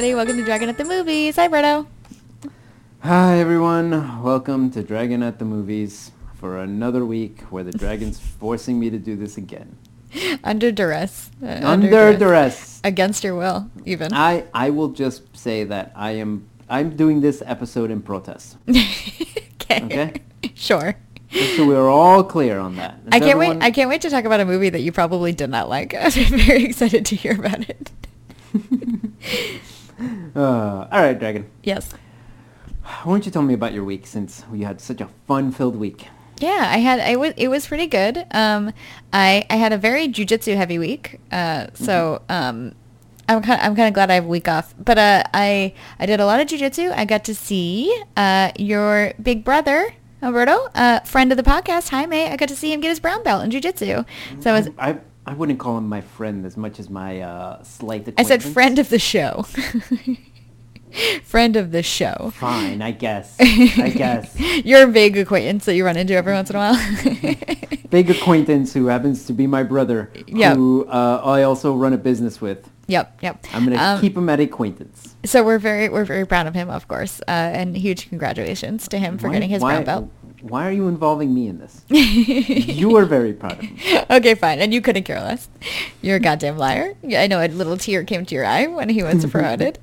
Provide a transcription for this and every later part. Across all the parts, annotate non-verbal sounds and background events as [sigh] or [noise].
everybody. Welcome to Dragon at the Movies. Hi, Berto. Hi everyone, welcome to Dragon at the Movies for another week where the dragon's [laughs] forcing me to do this again. Under duress. Uh, Under duress. Against your will, even. I, I will just say that I am I'm doing this episode in protest. [laughs] okay. Okay. sure. Just so we're all clear on that. Is I can't wait. I can't wait to talk about a movie that you probably did not like. [laughs] I'm very excited to hear about it. Uh, all right, Dragon. Yes. Why don't you tell me about your week since we had such a fun-filled week? Yeah, I had. I was. It was pretty good. Um, I I had a very jujitsu heavy week. Uh, so um, I'm kind. I'm kind of glad I have a week off. But uh, I I did a lot of jujitsu. I got to see uh your big brother. Alberto, uh, friend of the podcast, Jaime, I got to see him get his brown belt in jujitsu. So I was, I, I wouldn't call him my friend as much as my uh, slight I said friend of the show. [laughs] friend of the show. Fine, I guess. I guess. [laughs] You're a big acquaintance that you run into every once in a while. [laughs] big acquaintance who happens to be my brother, Yep. who uh, I also run a business with. yep, yep. I'm gonna Um, keep him at acquaintance. So we're very we're very proud of him, of course, uh, and huge congratulations to him for Why- getting his why, brown belt. Why are you involving me in this? [laughs] you are very proud of me. okay, fine, and you couldn't care less. You're a goddamn liar. Yeah, I know a little tear came to your eye when he was [laughs] promoted.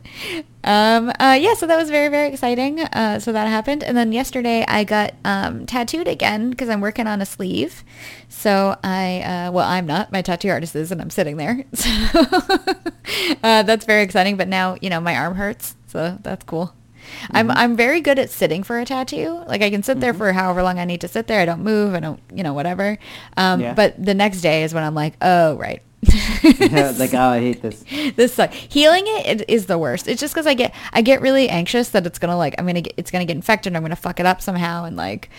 um, uh, yeah, so that was very very exciting. Uh, so that happened, and then yesterday I got um, tattooed again because I'm working on a sleeve. So I uh, well I'm not. My tattoo artist is, and I'm sitting there. [laughs] So uh, that's very exciting. But now you know my arm hurts, so that's cool. I'm I'm very good at sitting for a tattoo. Like I can sit there for however long I need to sit there. I don't move. I don't, you know, whatever. Um, Yeah. But the next day is when I'm like, oh right. [laughs] Like oh, I hate this. [laughs] this sucks. Healing it, it is the worst. It's just because I get I get really anxious that it's gonna like I'm gonna get it's gonna get infected. And I'm gonna fuck it up somehow and like,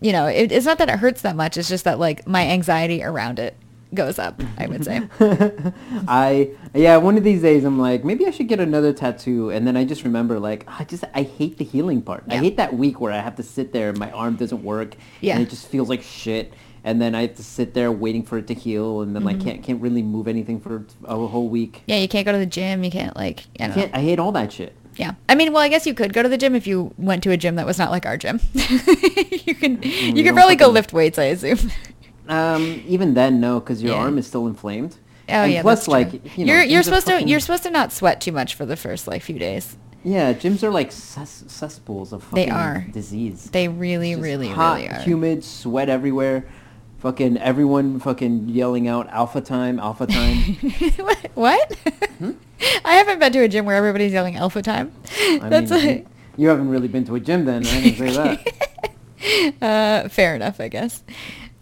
you know, it, it's not that it hurts that much. It's just that like my anxiety around it goes up. I would say. [laughs] I yeah, one of these days I'm like maybe I should get another tattoo, and then I just remember like I just I hate the healing part. I hate that week where I have to sit there and my arm doesn't work, Yeah. and it just feels like shit. And then I have to sit there waiting for it to heal, and then Mm-hmm. I can't can't really move anything for a whole week. yeah, you can't go to the gym. You can't like I I don't know. can't. I hate all that shit. Yeah. I mean, well, I guess you could go to the gym if you went to a gym that was not like our gym. [laughs] you can you we could don't probably go lift weights, I assume. Um, even then, no, because your Yeah. arm is still inflamed. Oh and yeah, plus, like you know, you're are supposed to you're supposed to not sweat too much for the first like few days. Yeah, gyms are like cess- cesspools of They fucking are. disease. They really, really, hot, really are. humid, sweat everywhere. Fucking everyone fucking yelling out alpha time, alpha time. [laughs] what? what? Hmm? [laughs] I haven't been to a gym where everybody's yelling alpha time. I [laughs] That's mean, a, you, haven't really been to a gym then, I can say that. uh, fair enough, I guess.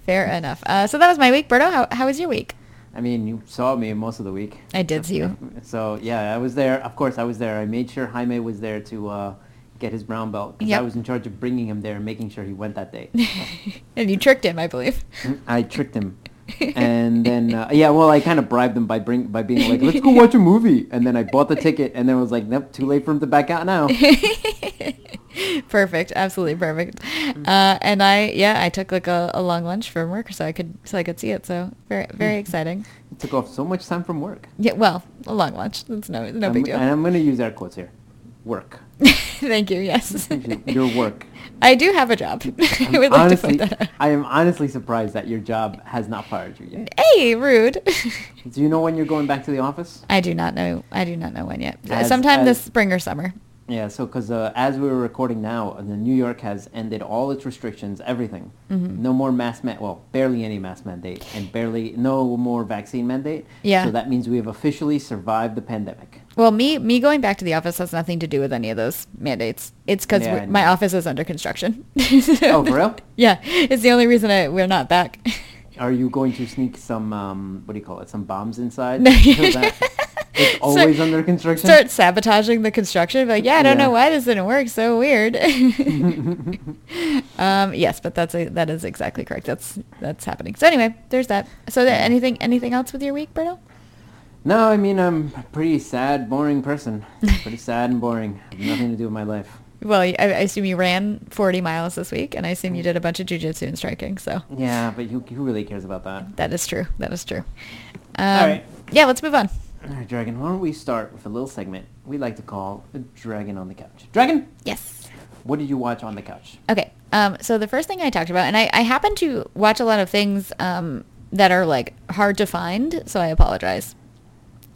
Fair enough. Uh, so that was my week. Berto, how, how was your week? I mean, you saw me most of the week. I did see you. So yeah, I was there. Of course, I was there. I made sure Jaime was there to uh, get his brown belt because Yep. I was in charge of bringing him there and making sure he went that day. [laughs] and you tricked him, I believe. [laughs] I tricked him. [laughs] and then uh, yeah, well, I kind of bribed him by bring by being like, "Let's go [laughs] watch a movie." And then I bought the ticket, and then I was like, "Nope, too late for him to back out now." [laughs] perfect, absolutely perfect. Uh, and I, yeah, I took like a, a long lunch from work so I could so I could see it. So very very exciting. It took off so much time from work. Yeah, well, a long lunch. That's no no I'm- big deal. And I'm gonna use air quotes here. Work. Thank you. Yes. Your work. I do have a job. [laughs] I would like honestly, to point that out. I am honestly surprised that your job has not fired you yet. Hey, rude. [laughs] Do you know when you're going back to the office? I do not know. I do not know when yet. As- Sometime as- this spring or summer. Yeah, so because uh, as we were recording now, uh, the New York has ended all its restrictions, everything. Mm-hmm. No more mask man, well, barely any mask mandate, and barely no more vaccine mandate. Yeah. So that means we have officially survived the pandemic. Well, me me going back to the office has nothing to do with any of those mandates. It's because Yeah, my office is under construction. [laughs] Oh, for real? [laughs] Yeah, it's the only reason I, we're not back. [laughs] Are you going to sneak some, um, what do you call it, some bombs inside? No. [laughs] So that it's always under construction? Start sabotaging the construction. Like, yeah, I don't Yeah. know why this didn't work. So weird. [laughs] [laughs] um, yes, but that's a, that is exactly correct. That's that's happening. So anyway, there's that. So there, anything anything else with your week, Berto? No, I mean, I'm a pretty sad, boring person. pretty sad and boring. Nothing to do with my life. Well, I, I assume you ran 40 miles this week, and I assume you did a bunch of jujitsu and striking. So Yeah, but who, who really cares about that? that is true. That is true. Um, All right. Yeah, let's move on. All right, Dragon. Why don't we start with a little segment we like to call a Dragon on the Couch. Dragon, Yes. what did you watch on the couch? Okay. Um, so the first thing I talked about, and I, I happen to watch a lot of things um, that are like hard to find, so I apologize.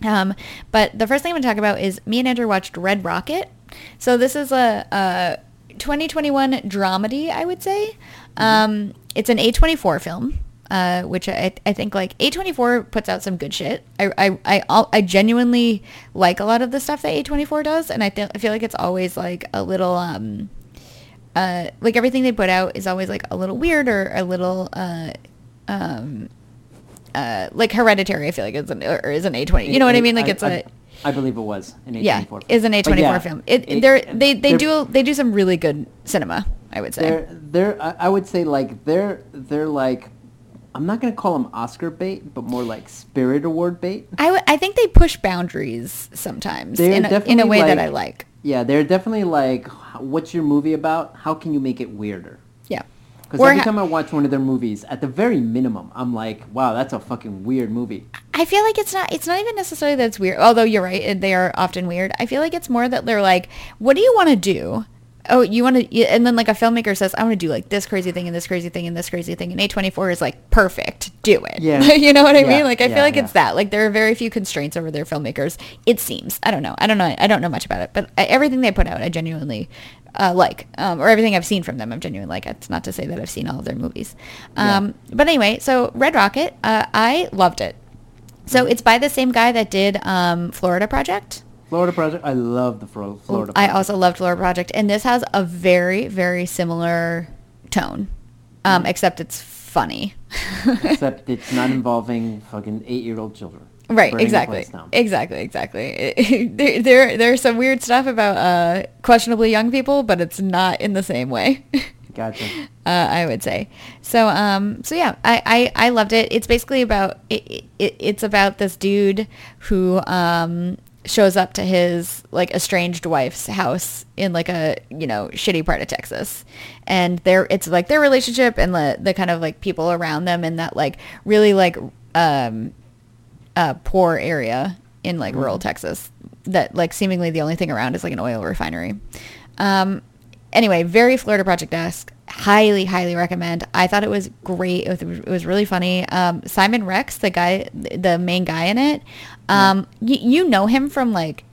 Um, but the first thing I'm going to talk about is me and Andrew watched Red Rocket. So this is a, a 2021 dramedy, I would say. Um, it's an A24 film. Uh, which I, I think like A24 puts out some good shit. I, I, I, I genuinely like a lot of the stuff that A24 does. And I, th- I feel like it's always like a little, um, uh, like everything they put out is always like a little weird or a little, uh, um, uh, like hereditary. I feel like it's an or is an A twenty. You know what I mean? Like it's a I believe it was an A24 yeah, film. is an A twenty four film. It, it- they're, they they they're- do they do some really good cinema. I would say. They're they're I would say like they're they're like I'm not gonna call them Oscar bait, but more like Spirit Award bait. I, w- I think they push boundaries sometimes They're in a, in a way that I like. Yeah, they're definitely like, what's your movie about? How can you make it weirder? Yeah. Because every ha- time I watch one of their movies, at the very minimum, I'm like, wow, that's a fucking weird movie. I feel like it's not it's not even necessarily that it's weird. Although you're right, they are often weird. I feel like it's more that they're like, what do you want to do? Oh, you want to, and then like a filmmaker says, I want to do like this crazy thing and this crazy thing and this crazy thing, and A24 is like, perfect, do it. Yeah. [laughs] you know what I Yeah, mean? Like I yeah, feel like yeah. it's that. Like there are very few constraints over their filmmakers. It seems. I don't know. I don't know. I don't know much about it, but I, everything they put out, I genuinely uh, like, um, or everything I've seen from them, I'm genuinely like. It's not to say that I've seen all of their movies, um, but anyway. So Red Rocket, uh, I loved it. So Mm-hmm. it's by the same guy that did um, Florida Project. Florida Project, I love the Florida I also loved Florida Project, and this has a very, very similar tone, um, except it's funny. [laughs] Except it's not involving fucking eight-year-old children. right, exactly, exactly, exactly. [laughs] there, there, there's some weird stuff about uh, questionably young people, but it's not in the same way. [laughs] Gotcha. uh, I would say. So, um, so yeah, I, I, I loved it. It's basically about it, it, it's about this dude who um, shows up to his like estranged wife's house in like a you know shitty part of Texas, and their it's like their relationship and the the kind of like people around them in that like really like um, uh, poor area in like rural Texas that like seemingly the only thing around is like an oil refinery. Um, anyway, very Florida Project-esque. Highly, highly recommend. I thought it was great. It was, it was really funny. Um, Simon Rex, the guy, the main guy in it, um, y- you know him from like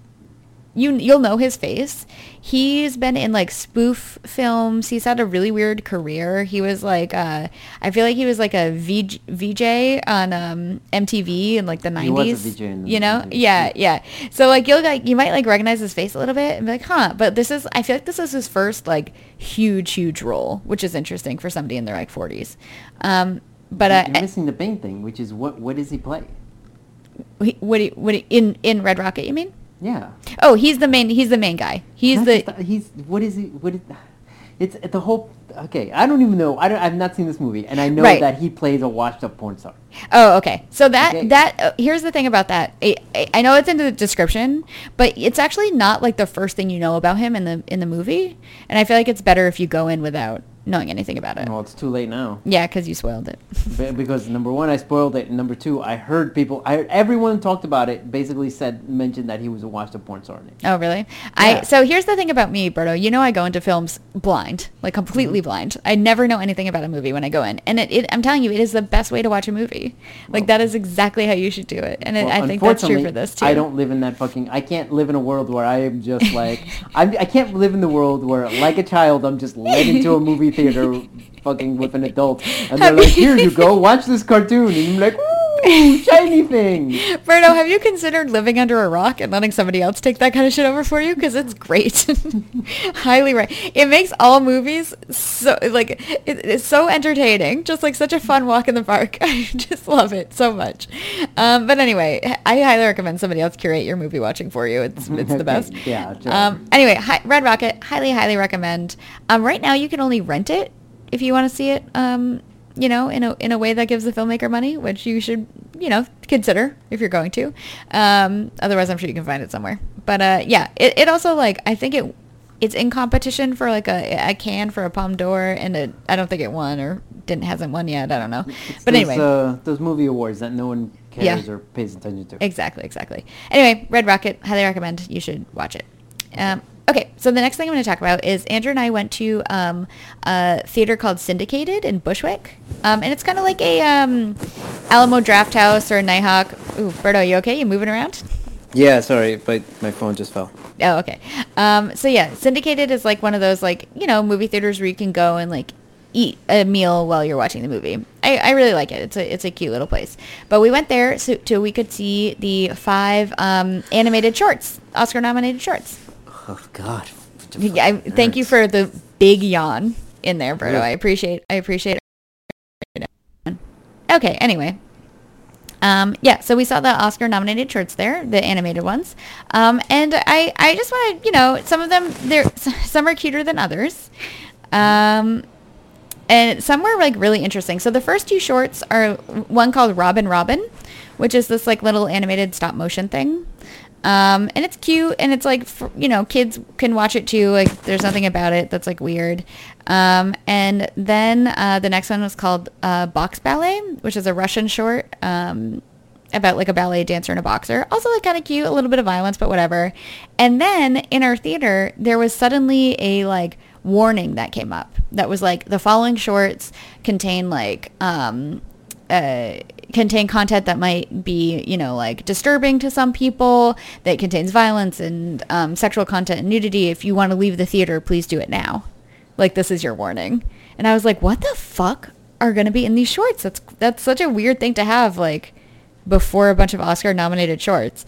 you you'll know his face. He's been in like spoof films. He's had a really weird career. He was like uh I feel like he was like a VJ, VJ on um MTV in like the 90s. He was a VJ in the you know? 90s, Yeah, yeah. So like you'll like you might like recognize his face a little bit and be like, "Huh." But this is I feel like this is his first like huge huge role, which is interesting for somebody in their like 40s. Um but uh, You're missing the main thing, which is what what does he play? What do you, what you- in in Red Rocket, you mean? Yeah. Oh, he's the main he's the main guy. He's the he's what is he what is it's the whole okay i don't even know i don't i've not seen this movie and i know Right. that he plays a washed up porn star Oh, okay. So that Okay. that uh, here's the thing about that. I, I- I know it's in the description, but it's actually not like the first thing you know about him in the in the movie. And I feel like it's better if you go in without knowing anything about it. well it's too late now Yeah, because you spoiled it. Be- because number one i spoiled it and number two i heard people i heard everyone talked about it basically said mentioned that he was a washed up porn star. Oh, really? Yeah. I so here's the thing about me, Berto. You know, I go into films blind, like completely Mm-hmm. blind. I never know anything about a movie when I go in, and it, it, I'm telling you, it is the best way to watch a movie. Like that is exactly how you should do it, and it, Well, I think that's true for this too. I don't live in that fucking. I can't live in a world where I am just like. I'm, I can't live in the world where, like a child, I'm just led into a movie theater, fucking with an adult, and they're like, "Here you go, watch this cartoon," and I'm like, "Ooh, shiny thing." [laughs] Berto, have you considered living under a rock and letting somebody else take that kind of shit over for you? Because it's great. [laughs] Highly right. It makes all movies so like it, it's so entertaining. Just like such a fun walk in the park. [laughs] I just love it so much. Um, but anyway, I highly recommend somebody else curate your movie watching for you. It's it's the best. yeah. Um, anyway, hi, Red Rocket, highly highly recommend. Um, right now you can only rent it if you want to see it. Um, you know, in a in a way that gives the filmmaker money, which you should, you know, consider if you're going to. Um, otherwise, I'm sure you Cannes find it somewhere. But uh, yeah, it, it also like I think it it's in competition for like a a can for a Palme d'Or, and it, I don't think it won or didn't hasn't won yet. I don't know. It's but those, anyway, uh, those movie awards that no one Yeah. cares or pays attention to. Exactly, exactly. Anyway, Red Rocket, highly recommend. You should watch it. Um, okay, so the next thing I'm going to talk about is Andrew and I went to um, a theater called Syndicated in Bushwick, um, and it's kind of like a um, Alamo Draft House or a Nitehawk. Ooh, Berto, you okay? You moving around? Yeah, sorry, but my phone just fell. Oh, okay. Um, so yeah, Syndicated is like one of those like you know movie theaters where you can go and like eat a meal while you're watching the movie. I, I really like it. It's a it's a cute little place. But we went there so to we could see the five um, animated shorts, Oscar nominated shorts. Oh God. I, thank you for the big yawn in there, Berto. Yeah. I appreciate I appreciate it. Okay, anyway. Um, yeah, so we saw the Oscar nominated shorts there, the animated ones. Um, and I, I just want to, you know, some of them, they're, [laughs] some are cuter than others. Um, and some were like really interesting. So the first two shorts are one called Robin Robin, which is this like little animated stop motion thing. Um, and it's cute and it's like, for, you know, kids can watch it too. Like there's nothing about it that's like weird. Um, and then, uh, the next one was called, uh, Box Ballet, which is a Russian short, um, about like a ballet dancer and a boxer. Also like kind of cute, a little bit of violence, but whatever. And then in our theater, there was suddenly a like warning that came up that was like the following shorts contain like um uh contain content that might be you know like disturbing to some people that contains violence and um, sexual content and nudity if you want to leave the theater please do it now. Like this is your warning. And i was like what the fuck are going to be in these shorts? That's that's such a weird thing to have like before a bunch of oscar nominated shorts.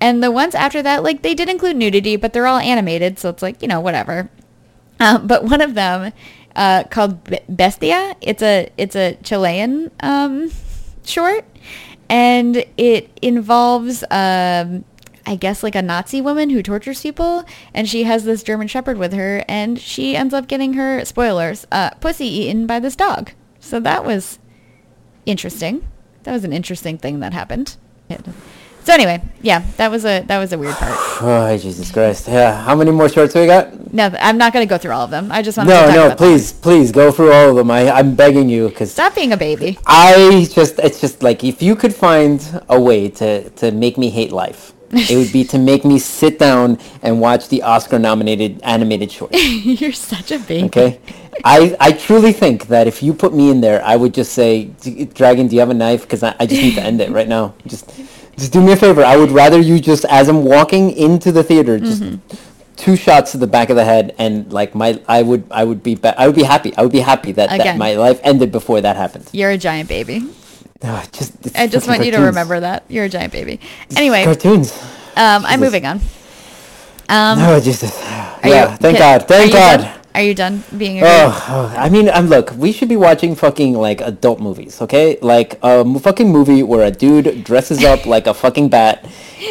And the ones after that like they did include nudity but they're all animated so it's like you know whatever. [laughs] Um, but one of them uh, called Be- Bestia, it's a it's a Chilean um, short, and it involves um, I guess like a Nazi woman who tortures people, and she has this German Shepherd with her, and she ends up getting her spoilers uh, pussy eaten by this dog. So that was interesting. That was an interesting thing that happened. So anyway, yeah, that was a that was a weird part. [sighs] Oh, Jesus Christ. Yeah. How many more shorts we got? No, I'm not going to go through all of them. I just want to No, talk no, about them. please, please go through all of them. I, I'm begging you because Stop being a baby. I just, it's just like if you could find a way to, to make me hate life, it would be to [laughs] make me sit down and watch the Oscar nominated animated short. [laughs] You're such a baby. Okay? I, I truly think that if you put me in there, I would just say, "D- Dragon, do you have a knife? Because I, I just need to end it right now. Just just do me a favor. I would rather you just, as I'm walking into the theater, just Mm-hmm. two shots to the back of the head, and like my, I would, I would be, ba- I would be happy. I would be happy that, that my life ended before that happened. You're a giant baby. Ah, just, I just want you to remember that. You're a giant baby. Anyway, cartoons. um, I'm moving on. Um, oh Jesus! Yeah, you- thank can- God, thank God. Are you done being a Oh, I mean, um, look, we should be watching fucking like adult movies, okay? Like a m- fucking movie where a dude dresses up like a fucking bat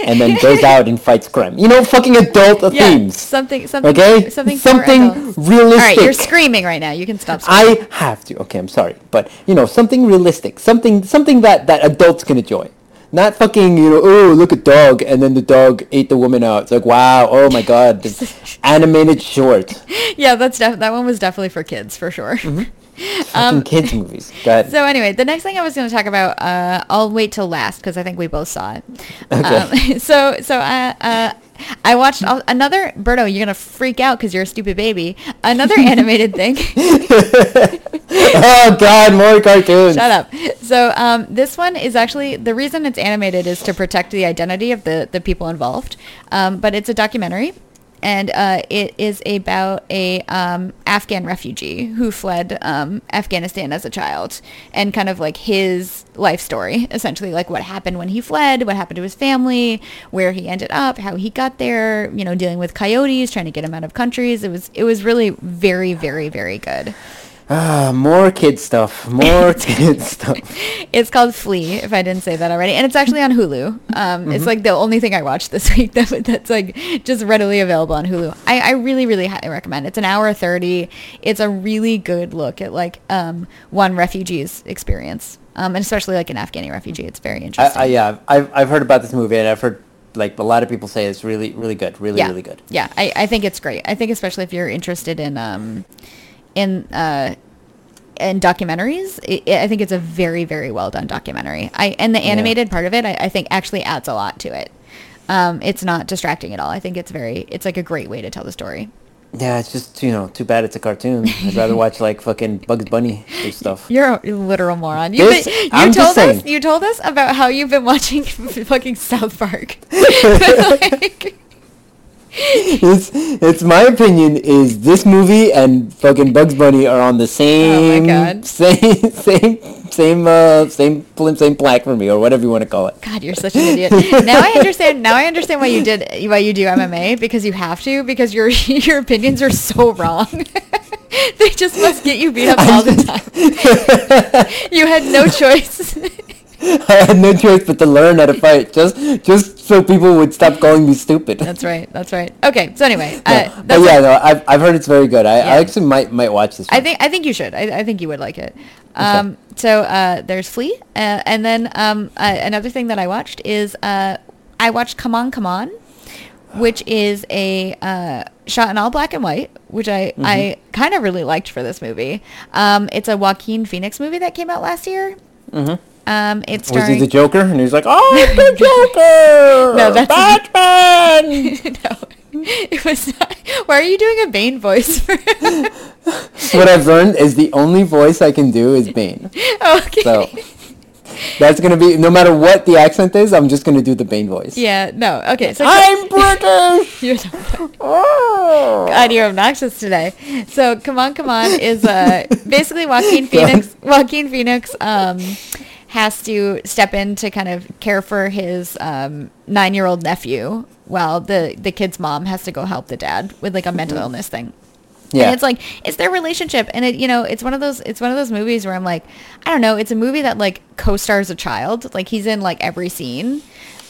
and then goes out and fights crime. You know, fucking adult Yeah, themes. something, something, Okay, something, something realistic. All right, you're screaming right now. You can stop. Screaming. I have to. Okay, I'm sorry, but you know, something realistic, something, something that that adults can enjoy. Not fucking, you know, oh look a dog, and then the dog ate the woman out. It's like, wow, oh my god, this [laughs] animated short, yeah, that's def- that one was definitely for kids for sure. [laughs] fucking kids movies. Um, So anyway, the next thing I was going to talk about, uh, I'll wait till last because I think we both saw it. Okay. Um, [laughs] so so uh, uh, I watched al- another. Berto, you're gonna freak out because you're a stupid baby. Another [laughs] animated thing. oh god, more cartoons. Shut up. So um, this one is actually the reason it's animated is to protect the identity of the the people involved. Um, but it's a documentary, and uh, it is about a um, Afghan refugee who fled um, Afghanistan as a child, and kind of like his life story, essentially like what happened when he fled, what happened to his family, where he ended up, how he got there, you know, dealing with coyotes, trying to get him out of countries. It was it was really very very very good. Ah, more kid stuff. More [laughs] kid stuff. It's called Flee, if I didn't say that already, and it's actually on Hulu. Um, It's like the only thing I watched this [laughs] week that, that's like just readily available on Hulu. I, I really, really highly recommend. It's an hour thirty. It's a really good look at like um, one refugee's experience, um, and especially like an Afghani refugee. It's very I, interesting. I, yeah, I've I've heard about this movie and I've heard like a lot of people say it's really really good, really yeah, really good. Yeah, I, I think it's great. I think especially if you're interested in um, in uh, and documentaries, i I think it's a very, very well done documentary. I and the animated part of it, I, I think actually adds a lot to it. Um, it's not distracting at all. I think it's very, it's like a great way to tell the story. Yeah, it's just you know too bad it's a cartoon. I'd rather [laughs] watch like fucking Bugs Bunny stuff. [laughs] You're a literal moron. You, This- you I'm told us you told us about how you've been watching [laughs] fucking South Park. Like, it's it's my opinion is this movie and fucking Bugs Bunny are on the same Oh [laughs] same same same uh same same plaque for me or whatever you want to call it. God, you're such an idiot. Now I understand. Now I understand why you did why you do MMA because you have to because your [laughs] your opinions are so wrong. [laughs] they just must get you beat up all the time. you had no choice. [laughs] I had no choice but to learn how to fight just just so people would stop calling me stupid. that's right. That's right. Okay. So anyway, No, uh, but yeah, no, I've, I've heard it's very good. I, Yeah. I actually might might watch this. I think I think you should. I, I think you would like it. Um, so uh, there's Flee, uh, and then um, uh, another thing that I watched is uh, I watched Come On, Come On, which is a uh, shot in all black and white, which I Mm-hmm. I kind of really liked for this movie. Um, it's a Joaquin Phoenix movie that came out last year. Mhm. Um, it's Was he the Joker? And he was like, "Oh, the [laughs] Joker! No, that's- Batman!" [laughs] no, it was not. Why are you doing a Bane voice? For [laughs] what I've learned is the only voice I can do is Bane. okay. So that's gonna be no matter what the accent is. I'm just gonna do the Bane voice. yeah. No. Okay. So I'm British. You're so- Oh. God, you're obnoxious today. So, come on, come on is uh, basically Joaquin Phoenix. Joaquin Phoenix um, has to step in to kind of care for his um, nine-year-old nephew, while the the kid's mom has to go help the dad with like a mental illness thing. Yeah. And it's like it's their relationship, and it you know it's one of those it's one of those movies where I'm like, I don't know, it's a movie that like co-stars a child, like he's in like every scene.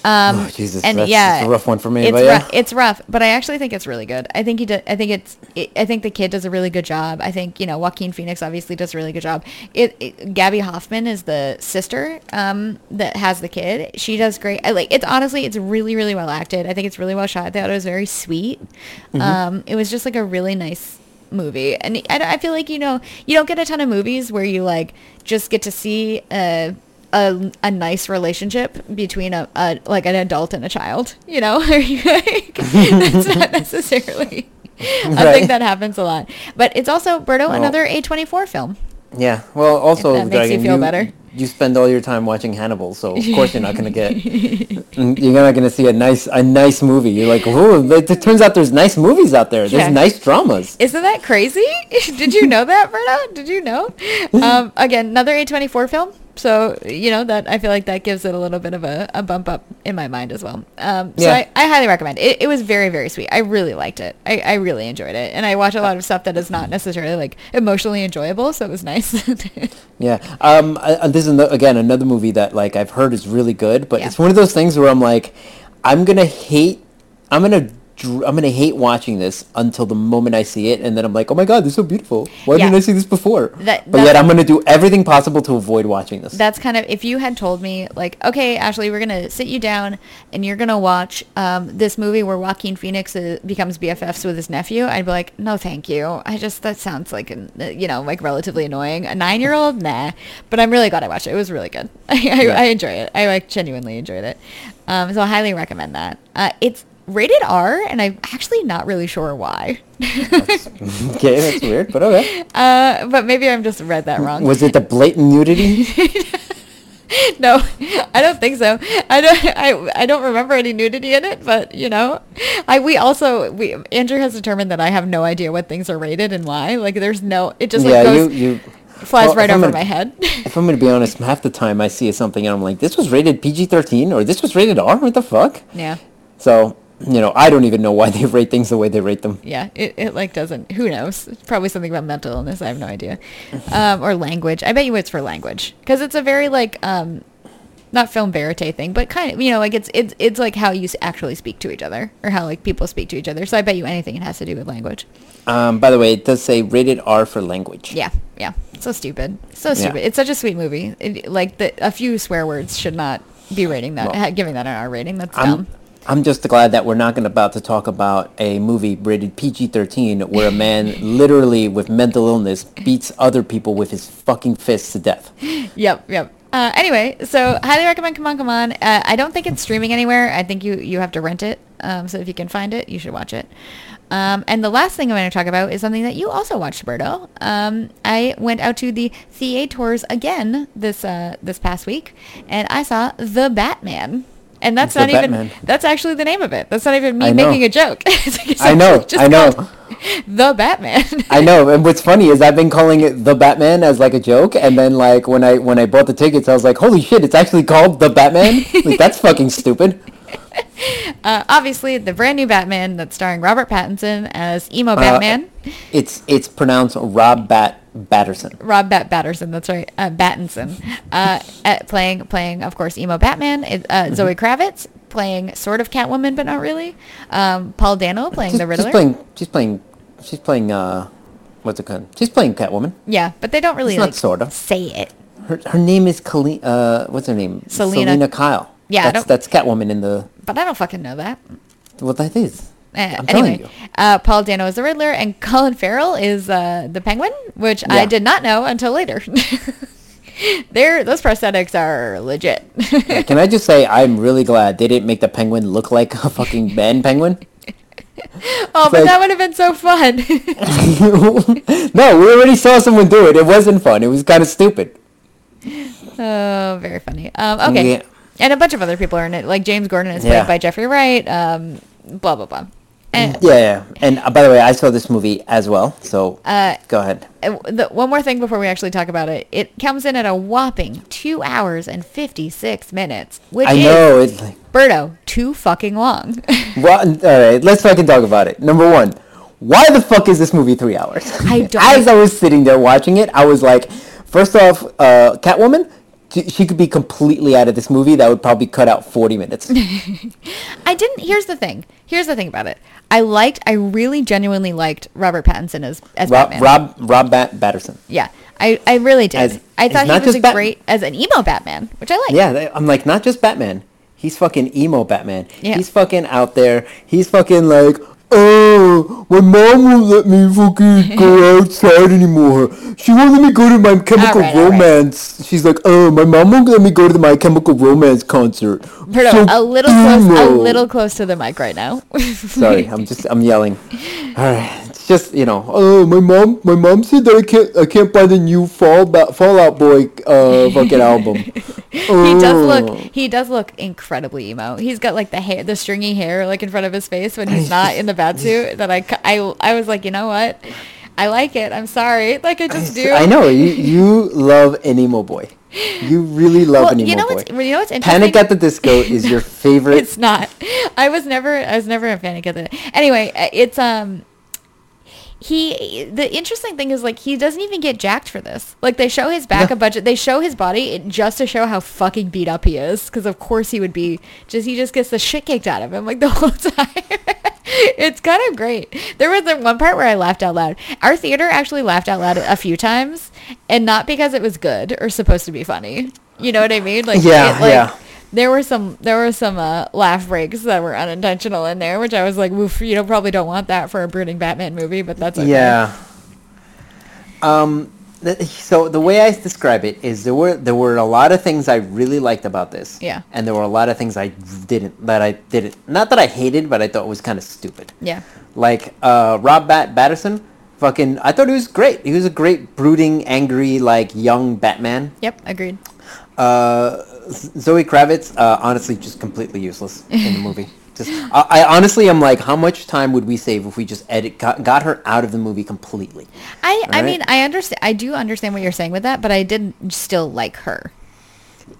Um, Oh, Jesus, and that's- yeah, that's a rough one for me, It's but yeah. rough, it's rough, but I actually think it's really good. I think he did. I think it's. It, I think the kid does a really good job. I think you know Joaquin Phoenix obviously does a really good job. It, it Gaby Hoffmann is the sister um, that has the kid. She does great. I like it's honestly it's really really well acted. I think it's really well shot. I thought it was very sweet. Mm-hmm. Um, it was just like a really nice movie, and I, I feel like you know you don't get a ton of movies where you like just get to see a a, a nice relationship between a, a like an adult and a child. You know, [laughs] Like, that's not [laughs] necessarily. I Right. think that happens a lot, but it's also Berto another A twenty four film. Yeah. Well, also, that makes you Dragon, feel better. You spend all your time watching Hannibal, so of course you're not gonna get. [laughs] Mm, you're not gonna see a nice a nice movie. You're like, oh, it, turns out there's nice movies out there. There's Yeah. nice dramas. Isn't that crazy? Did you know that, Berto? Did you know? Um, again, another A24 film. So, you know, that I feel like that gives it a little bit of a, a bump up in my mind as well. Um, so Yeah. I, I highly recommend it. It was very, very sweet. I really liked it. I, I really enjoyed it. And I watch a lot of stuff that is not necessarily like emotionally enjoyable. So it was nice. [laughs] Yeah. Um. I- this is again another movie that like I've heard is really good, but Yeah. it's one of those things where I'm like, I'm gonna hate. I'm gonna. dr- I'm gonna hate watching this until the moment I see it, and then I'm like, "Oh my god, this is so beautiful! Why Yeah. didn't I see this before?" That- but yet, I'm gonna do everything possible to avoid watching this. that's kind of if you had told me like okay ashley we're gonna sit you down and you're gonna watch um, this movie where joaquin phoenix uh, becomes bffs with his nephew i'd be like no thank you i just that sounds like uh, you know like relatively annoying a nine-year-old nah but i'm really glad i watched it it was really good [laughs] i, I, Yeah. I enjoy it i like genuinely enjoyed it um, so i highly recommend that uh, it's rated r and i'm actually not really sure why [laughs] okay, that's weird, but okay. uh, but maybe i'm just read that wrong Was it the blatant nudity? [laughs] no, I don't think so. I don't. I, I don't remember any nudity in it, but you know, I we also we Andrew has determined that I have no idea what things are rated and why. Like, there's no. It just like yeah, goes you you. flies well, right over gonna- my head. If I'm gonna be honest, half the time I see something and I'm like, "This was rated PG-13" or "This was rated R." What the fuck? yeah, So you know, I don't even know why [laughs] they rate things the way they rate them. yeah. It, it like doesn't. Who knows? It's probably something about mental illness. I have no idea. Um, or language. I bet you it's for language because it's a very like um. Not film verite thing, but kind of you know like it's it's it's like how you actually speak to each other or how like people speak to each other. So I bet you anything it has to do with language. Um, by the way, it does say rated R for language. Yeah, yeah. So stupid. So Yeah. stupid. It's such a sweet movie. It, like the a few swear words should not be rating that, Well, giving that an R rating. That's dumb. I'm just glad that we're not going about to talk about a movie rated PG-13 where a man [laughs] literally with mental illness beats other people with his fucking fists to death. Yep, yep. Uh, anyway, so highly recommend Come On, Come On. Uh, I don't think it's streaming anywhere. I think you, you have to rent it. Um, so if you can find it, you should watch it. Um, and the last thing I'm going to talk about is something that you also watched, Berto. Um, I went out to the theaters again this uh, this past week, and I saw The Batman. And that's The not even, Batman. that's actually the name of it. That's not even me making a joke. [laughs] It's like- I know, I know. The Batman. [laughs] I know, and what's funny is I've been calling it the Batman as like a joke, and then like when I when I bought the tickets, I was like, "Holy shit! It's actually called the Batman! Like that's fucking stupid." [laughs] Uh, obviously, the brand new Batman that's starring Robert Pattinson as emo Uh, Batman. It's it's pronounced Rob Bat Batterson. Rob Bat Batterson, that's right, uh, Battinson, uh, at playing playing of course emo Batman. It, Mm-hmm. uh, Zoe Kravitz playing sort of Catwoman, but not really. Um, Paul Dano playing She's, the Riddler. she's playing. She's playing. She's playing. Uh, what's it called? She's playing Catwoman. yeah, but they don't really It's not sorta. say it. Her, her name is Kali, uh what's her name? Selina- Kyle. Yeah, that's that's Catwoman in the But I don't fucking know that. what that is. Uh, anyway, uh, Paul Dano is the Riddler, and Colin Farrell is uh, the Penguin, which I did not know until later. [laughs] There, those prosthetics are legit. [laughs] Can I just say I'm really glad they didn't make the penguin look like a fucking man penguin? oh, but like- that would have been so fun. [laughs] no, we already saw someone do it. It wasn't fun. It was kind of stupid. oh, very funny. Um, okay, Yeah. and a bunch of other people are in it. Like James Gordon is played Yeah. by Jeffrey Wright. Um, blah blah blah. And Yeah, yeah. And uh, by the way, I saw this movie as well. So Uh, go ahead. uh, the, one more thing before we actually talk about it. It comes in at a whopping two hours and fifty six minutes, which I is know it's like. Berto too fucking long. [laughs] Well, all right, let's fucking talk about it. Number one, why the fuck is this movie three hours? I [laughs] don't- As I was sitting there watching it, I was like, first off, uh, Catwoman, she, could be completely out of this movie. That would probably cut out 40 minutes. [laughs] I didn't. Here's the thing. Here's the thing about it. I liked. I really genuinely liked Robert Pattinson as as Rob, Batman. Rob, Rob Bat- Batterson. Yeah, I, I really did. As- I thought he was a Bat- great as an emo Batman, which I like. Yeah, I'm like, not just Batman. He's fucking emo Batman. Yeah. He's fucking out there. He's fucking like, oh, my mom won't let me fucking go [laughs] outside anymore. She won't let me go to my Chemical alright. Romance. She's like, oh, my mom won't let me go to my Chemical Romance concert. Berto, So a little close, a little close to the mic right now. [laughs] Sorry, I'm just, I'm yelling. All right, it's just, you know, oh, my mom, my mom said that I can't, I can't buy the new Fall Fallout Boy uh, fucking album. [laughs] he does look, he does look incredibly emo. He's got like the hair, the stringy hair, like in front of his face when he's not in the bat [laughs] suit. That I, I, I was like, you know what? I like it. I'm sorry. Like I just do. I know you you love an emo boy. You really love Well, an emo you know boy. what's, you know what's interesting? Panic at the Disco is your [laughs] favorite. it's not. I was never. I was never a panic at the. Anyway, uh, it's um. He the interesting thing is like he doesn't even get jacked for this. Like they show his back No. a budget. They show his body just to show how fucking beat up he is. Because of course he would be. Just he just gets the shit kicked out of him like [laughs] the whole time. it's kind of great. There was the one part where I laughed out loud. Our theater actually laughed out loud a few times, and not because it was good or supposed to be funny. You know what I mean? Like Yeah, it, like, yeah. There were some there were some uh, laugh breaks that were unintentional in there, which I was like, "Woof, you don't probably don't want that for a brooding Batman movie," but that's okay. Yeah. Um. th- So the way I describe it is there were there were a lot of things I really liked about this. Yeah. And there were a lot of things I didn't that I didn't not that I hated, but I thought was kind of stupid. Yeah. Like uh, Rob Bat Batterson, fucking I thought he was great. He was a great brooding, angry, like young Batman. Yep. Agreed. Uh, Zoe Kravitz, uh, honestly, just completely useless in the movie. [laughs] Just, I, I honestly am like, how much time would we save if we just edit got, got her out of the movie completely? I I Right. mean I understand I do understand what you're saying with that, but I didn't still like her.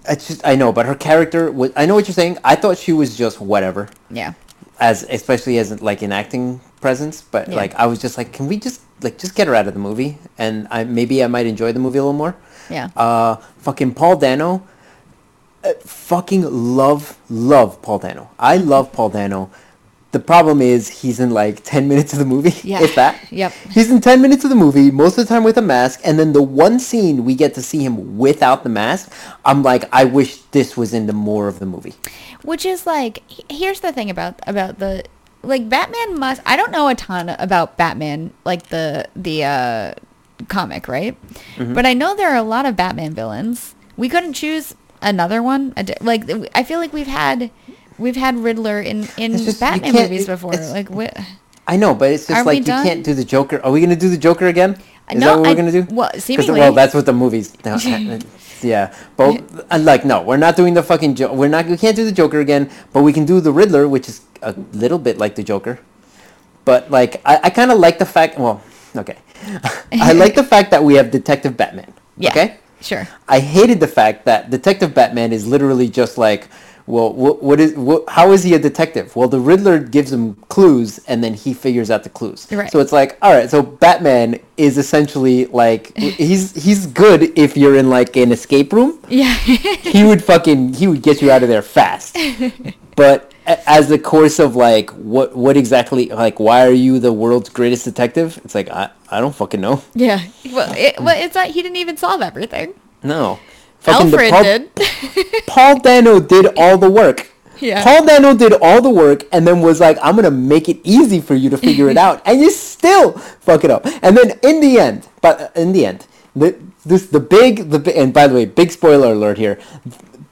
It's just I know, but her character was. I know what you're saying. I thought she was just whatever, Yeah. as especially as like an acting presence. But Yeah. like, I was just like, can we just like just get her out of the movie, and I maybe I might enjoy the movie a little more. Yeah. Uh, fucking Paul Dano. Fucking love love Paul Dano. I love Paul Dano. the problem is he's in like 10 minutes of the movie [laughs] Yeah. if that Yep. he's in 10 minutes of the movie most of the time with a mask and then the one scene we get to see him without the mask i'm like i wish this was in the more of the movie Which is like, here's the thing about about the like Batman must. I don't know a ton about Batman, like the the uh, comic, right? Mm-hmm. But I know there are a lot of Batman villains. We couldn't choose another one. Like I feel like we've had we've had Riddler in in just- Batman movies before. Like what? i know but it's just like you done? can't do the joker are we gonna do the joker again is No, that what we're I- gonna do well, seemingly. well that's what the movies [laughs] [laughs] yeah but uh, like no we're not doing the fucking jo- we're not we can't do the joker again but we can do the riddler which is a little bit like the joker but like i, I kind of like the fact well okay [laughs] i like the fact that we have detective batman Yeah. okay Sure. I hated the fact that Detective Batman is literally just like, well, what, what is, what, how is he a detective? Well, the Riddler gives him clues, and then he figures out the clues. Right. So it's like, all right, so Batman is essentially like, he's he's good if you're in like an escape room. Yeah. He would fucking he would get you out of there fast. [laughs] But as the course of like, what what exactly like, why are you the world's greatest detective? It's like I I don't fucking know. yeah. Well, it, well, it's not. He didn't even solve everything. No. Fucking Alfred Paul- did. [laughs] Paul Dano did all the work. Yeah. Paul Dano did all the work and then was like, I'm gonna make it easy for you to figure it [laughs] out, and you still fuck it up. And then in the end, but uh, in the end, the this the big the and by the way, big spoiler alert here,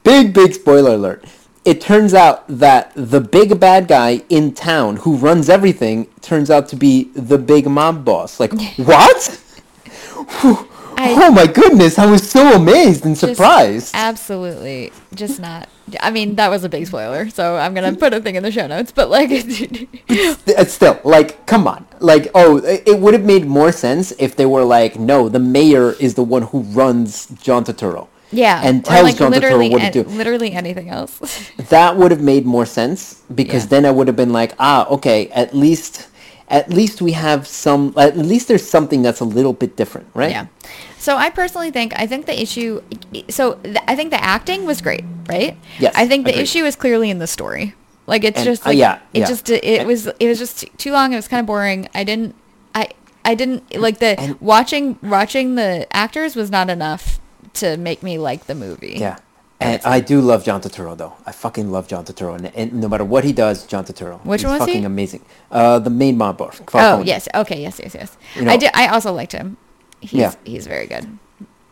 big big spoiler alert. It turns out that the big bad guy in town who runs everything turns out to be the big mob boss. Like [laughs] what? [laughs] I- oh my goodness! I was so amazed and surprised. Absolutely, just not. I mean, that was a big spoiler, so I'm gonna put a thing in the show notes. But like, [laughs] It's still like come on like oh it it would have made more sense if they were like no the mayor is the one who runs john turturro yeah, and tells like, turturro what to do literally anything else. [laughs] that would have made more sense because Yeah. then i would have been like ah okay at least at least we have some at least there's something that's a little bit different right yeah. So I personally think I think the issue. So th- I think the acting was great, right? Yes, I think the agreed. issue is clearly in the story. Like it's And- just uh, like yeah, it yeah. just it was it was just too long. It was kind of boring. I didn't I I didn't like the And- watching watching the actors was not enough to make me like the movie. yeah and I do love John Turturro though. I fucking love John Turturro, and, and no matter what he does, John Turturro. Which he's one was he? fucking amazing. Uh, the main mob boss. Oh yes. Okay. Yes. Yes. Yes. You know- I did. I also liked him. He's Yeah. he's very good.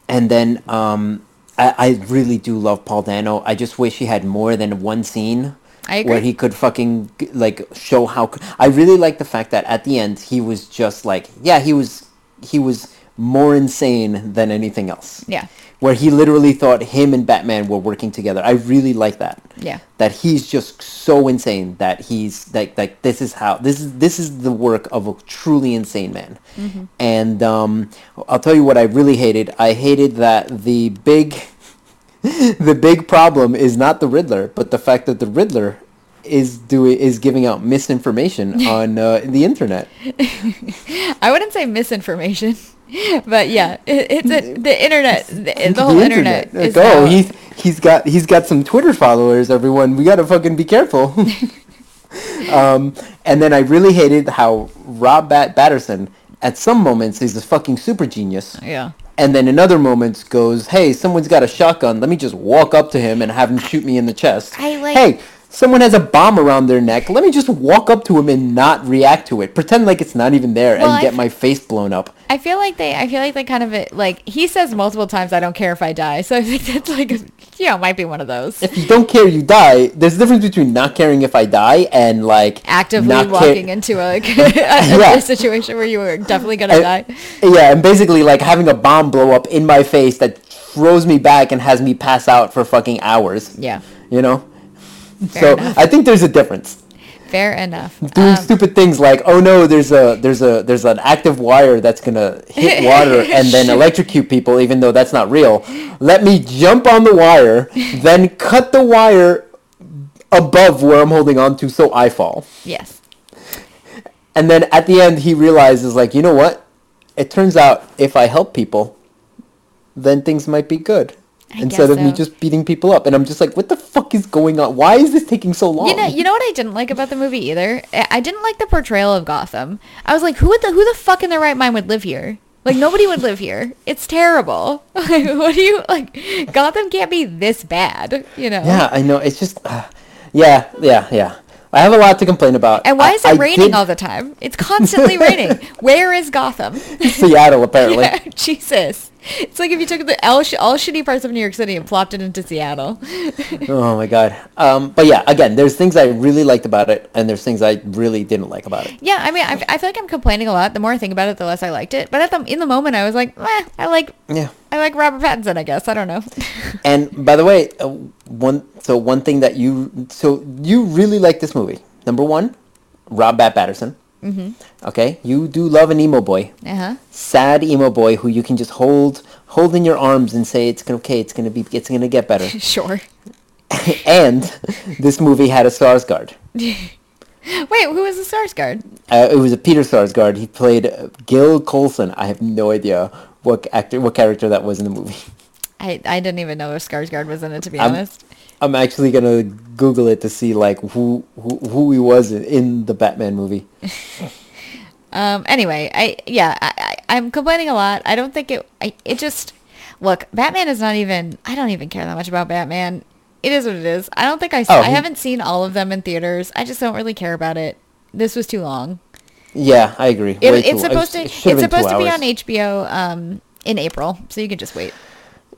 And then um, I, I really do love Paul Dano. I just wish he had more than one scene where he could fucking like show how. I really like the fact that at the end he was just like, yeah, he was he was more insane than anything else. Yeah. Where he literally thought him and Batman were working together. I really like that. Yeah. That he's just so insane that he's like like this is how this is this is the work of a truly insane man. Mm-hmm. And um, I'll tell you what I really hated. I hated that the big [laughs] the big problem is not the Riddler, but the fact that the Riddler is doing is giving out misinformation [laughs] on uh, the internet. [laughs] I wouldn't say misinformation, [laughs] but yeah, it, it's a, the internet. The, the whole internet. Like, is oh, now- he's he's got he's got some Twitter followers. Everyone, we gotta fucking be careful. [laughs] um, and then I really hated how Rob Bat- Batterson, at some moments, is a fucking super genius. yeah. And then in other moments goes, hey, someone's got a shotgun. Let me just walk up to him and have him shoot me in the chest. I like- Hey, someone has a bomb around their neck. Let me just walk up to him and not react to it. Pretend like it's not even there Well, and I get f- my face blown up. I feel like they. I feel like they kind of like he says multiple times. I don't care if I die. So I think that's like [laughs] you know might be one of those If you don't care, you die. There's a difference between not caring if I die and like actively walking into a, [laughs] a, [laughs] Yeah. situation where you were definitely gonna and- die. Yeah, and basically like having a bomb blow up in my face that throws me back and has me pass out for fucking hours. Yeah. You know? Fair so enough. I think there's a difference. Fair enough. Doing Um, stupid things like, oh no, there's a there's a there's an active wire that's gonna hit [laughs] water and then electrocute people, even though that's not real. Let me jump on the wire, then cut the wire above where I'm holding on to, so I fall. yes. And then at the end, he realizes, like, you know what? It turns out if I help people, then things might be good. Instead of me just beating people up. And I'm just like, what the fuck is going on? Why is this taking so long? You know, you know what I didn't like about the movie either. I I didn't like the portrayal of Gotham. I was like, who would the who the fuck in their right mind would live here? Like nobody would live here. It's terrible. [laughs] Like, what do you like? Gotham can't be this bad, you know? yeah, I know. It's just, uh, yeah, yeah, yeah. I have a lot to complain about. And why is it I raining did- all the time? It's constantly raining. [laughs] Where is Gotham? Seattle, apparently. [laughs] Yeah, Jesus. [laughs] It's like if you took the all, sh- all shitty parts of New York City and plopped it into Seattle. [laughs] Oh my god. Um, but yeah, again, there's things I really liked about it, and there's things I really didn't like about it. Yeah, I mean, I, I feel like I'm complaining a lot. The more I think about it, the less I liked it. But at the in the moment, I was like, eh, I like Yeah. I like Robert Pattinson. I guess I don't know. [laughs] And by the way, uh, one so one thing that you so you really like this movie. Number one, Rob Bat Patterson. Mm-hmm. Okay, you do love an emo boy, uh huh. sad emo boy who you can just hold hold in your arms and say it's gonna okay, it's gonna be it's gonna get better. [laughs] Sure. [laughs] and this movie had a Skarsgård. [laughs] Wait, who was the Skarsgård? Uh, it was a Peter Sarsgaard. He played uh, Gil Colson. I have no idea what actor, what character that was in the movie. I, I didn't even know if Skarsgård was in it. To be I'm- honest. I'm actually gonna Google it to see like who who, who he was in, the Batman movie. [laughs] Um. Anyway, I yeah, I, I I'm complaining a lot. I don't think it. I, it just look. Batman is not even. I don't even care that much about Batman. It is what it is. I don't think I. Oh, I haven't seen all of them in theaters. I just don't really care about it. This was too long. Yeah, I agree. It, it's long. supposed to. It It's should've been two supposed to be on HBO. Um. In April, so you can just wait.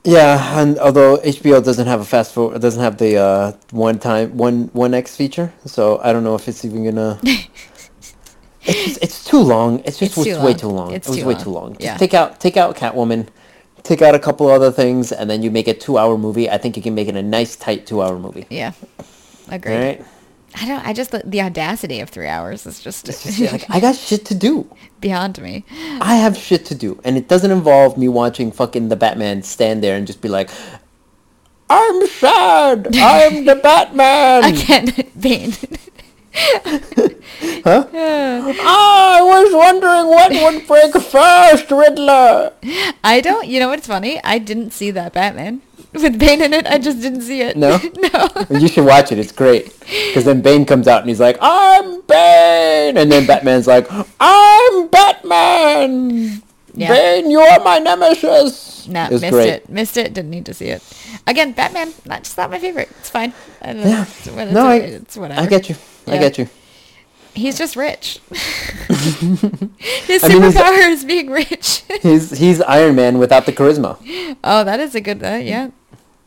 Yeah, and although HBO doesn't have a fast forward, doesn't have the uh, one time one one X feature, so I don't know if it's even gonna. [laughs] it's just, it's too long. It's just It's too way long. too long. It's it was too way long. too long. Just Yeah. take out take out Catwoman, take out a couple other things, and then you make a two hour movie. I think you can make it a nice tight two hour movie. Yeah. Agreed. All right. I don't. I just the, the audacity of three hours is just, It's just like I got shit to do. [laughs] beyond me. I have shit to do, and it doesn't involve me watching fucking the Batman stand there and just be like, "I'm sad. I'm the [laughs] Batman." Again, [laughs] Bane. I was wondering what would break first, Riddler. I don't. You know what's funny? I didn't see that Batman with Bane in it. I just didn't see it. No? [laughs] no. You should watch it. It's great. Because then Bane comes out and he's like, "I'm Bane," and then Batman's like, "I'm Batman." Yeah. Bane, you're my nemesis. Nah, it missed great. it. Missed it. Didn't need to see it. Again, Batman. Not just not my favorite. It's fine. I don't know. Yeah. It's, No, I, it's whatever. I get you. I Yeah. get you. He's just rich. [laughs] [laughs] His I mean, superpower is being rich. He's he's Iron Man without the charisma. oh, that is a good. Uh, yeah.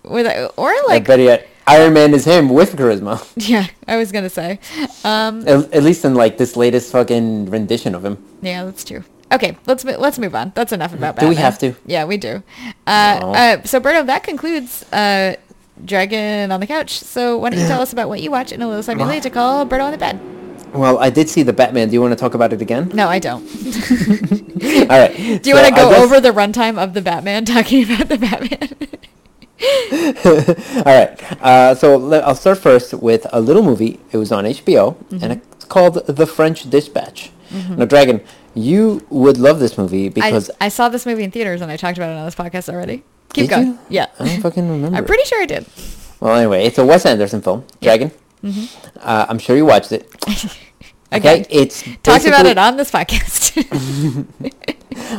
With or I like bet yet Iron Man is him with charisma. [laughs] yeah, I was gonna say. Um, At, at least in like this latest fucking rendition of him. Yeah, that's true. Okay, let's let's move on. That's enough about Batman. Do we have to? Yeah, we do. Uh, No. uh, so, Berto, that concludes uh, Dragon on the Couch. So, why don't you tell us about what you watch in a little segment later called Berto on the Bed? Well, I did see the Batman. Do you want to talk about it again? No, I don't. [laughs] All right. [laughs] Do you want to go over the runtime of the Batman talking about the Batman? [laughs] All right. Uh, so le- I'll start first with a little movie. It was on HBO, Mm-hmm. and it's called The French Dispatch. Now, Dragon, you would love this movie because I saw this movie in theaters and I talked about it on this podcast already. Keep Did going. you? Yeah. I don't fucking remember. I'm pretty sure I did. Well, anyway, it's a Wes Anderson film. Dragon. Mm-hmm. Uh, I'm sure you watched it. [laughs] Okay. Okay, it's Talked about it on this podcast.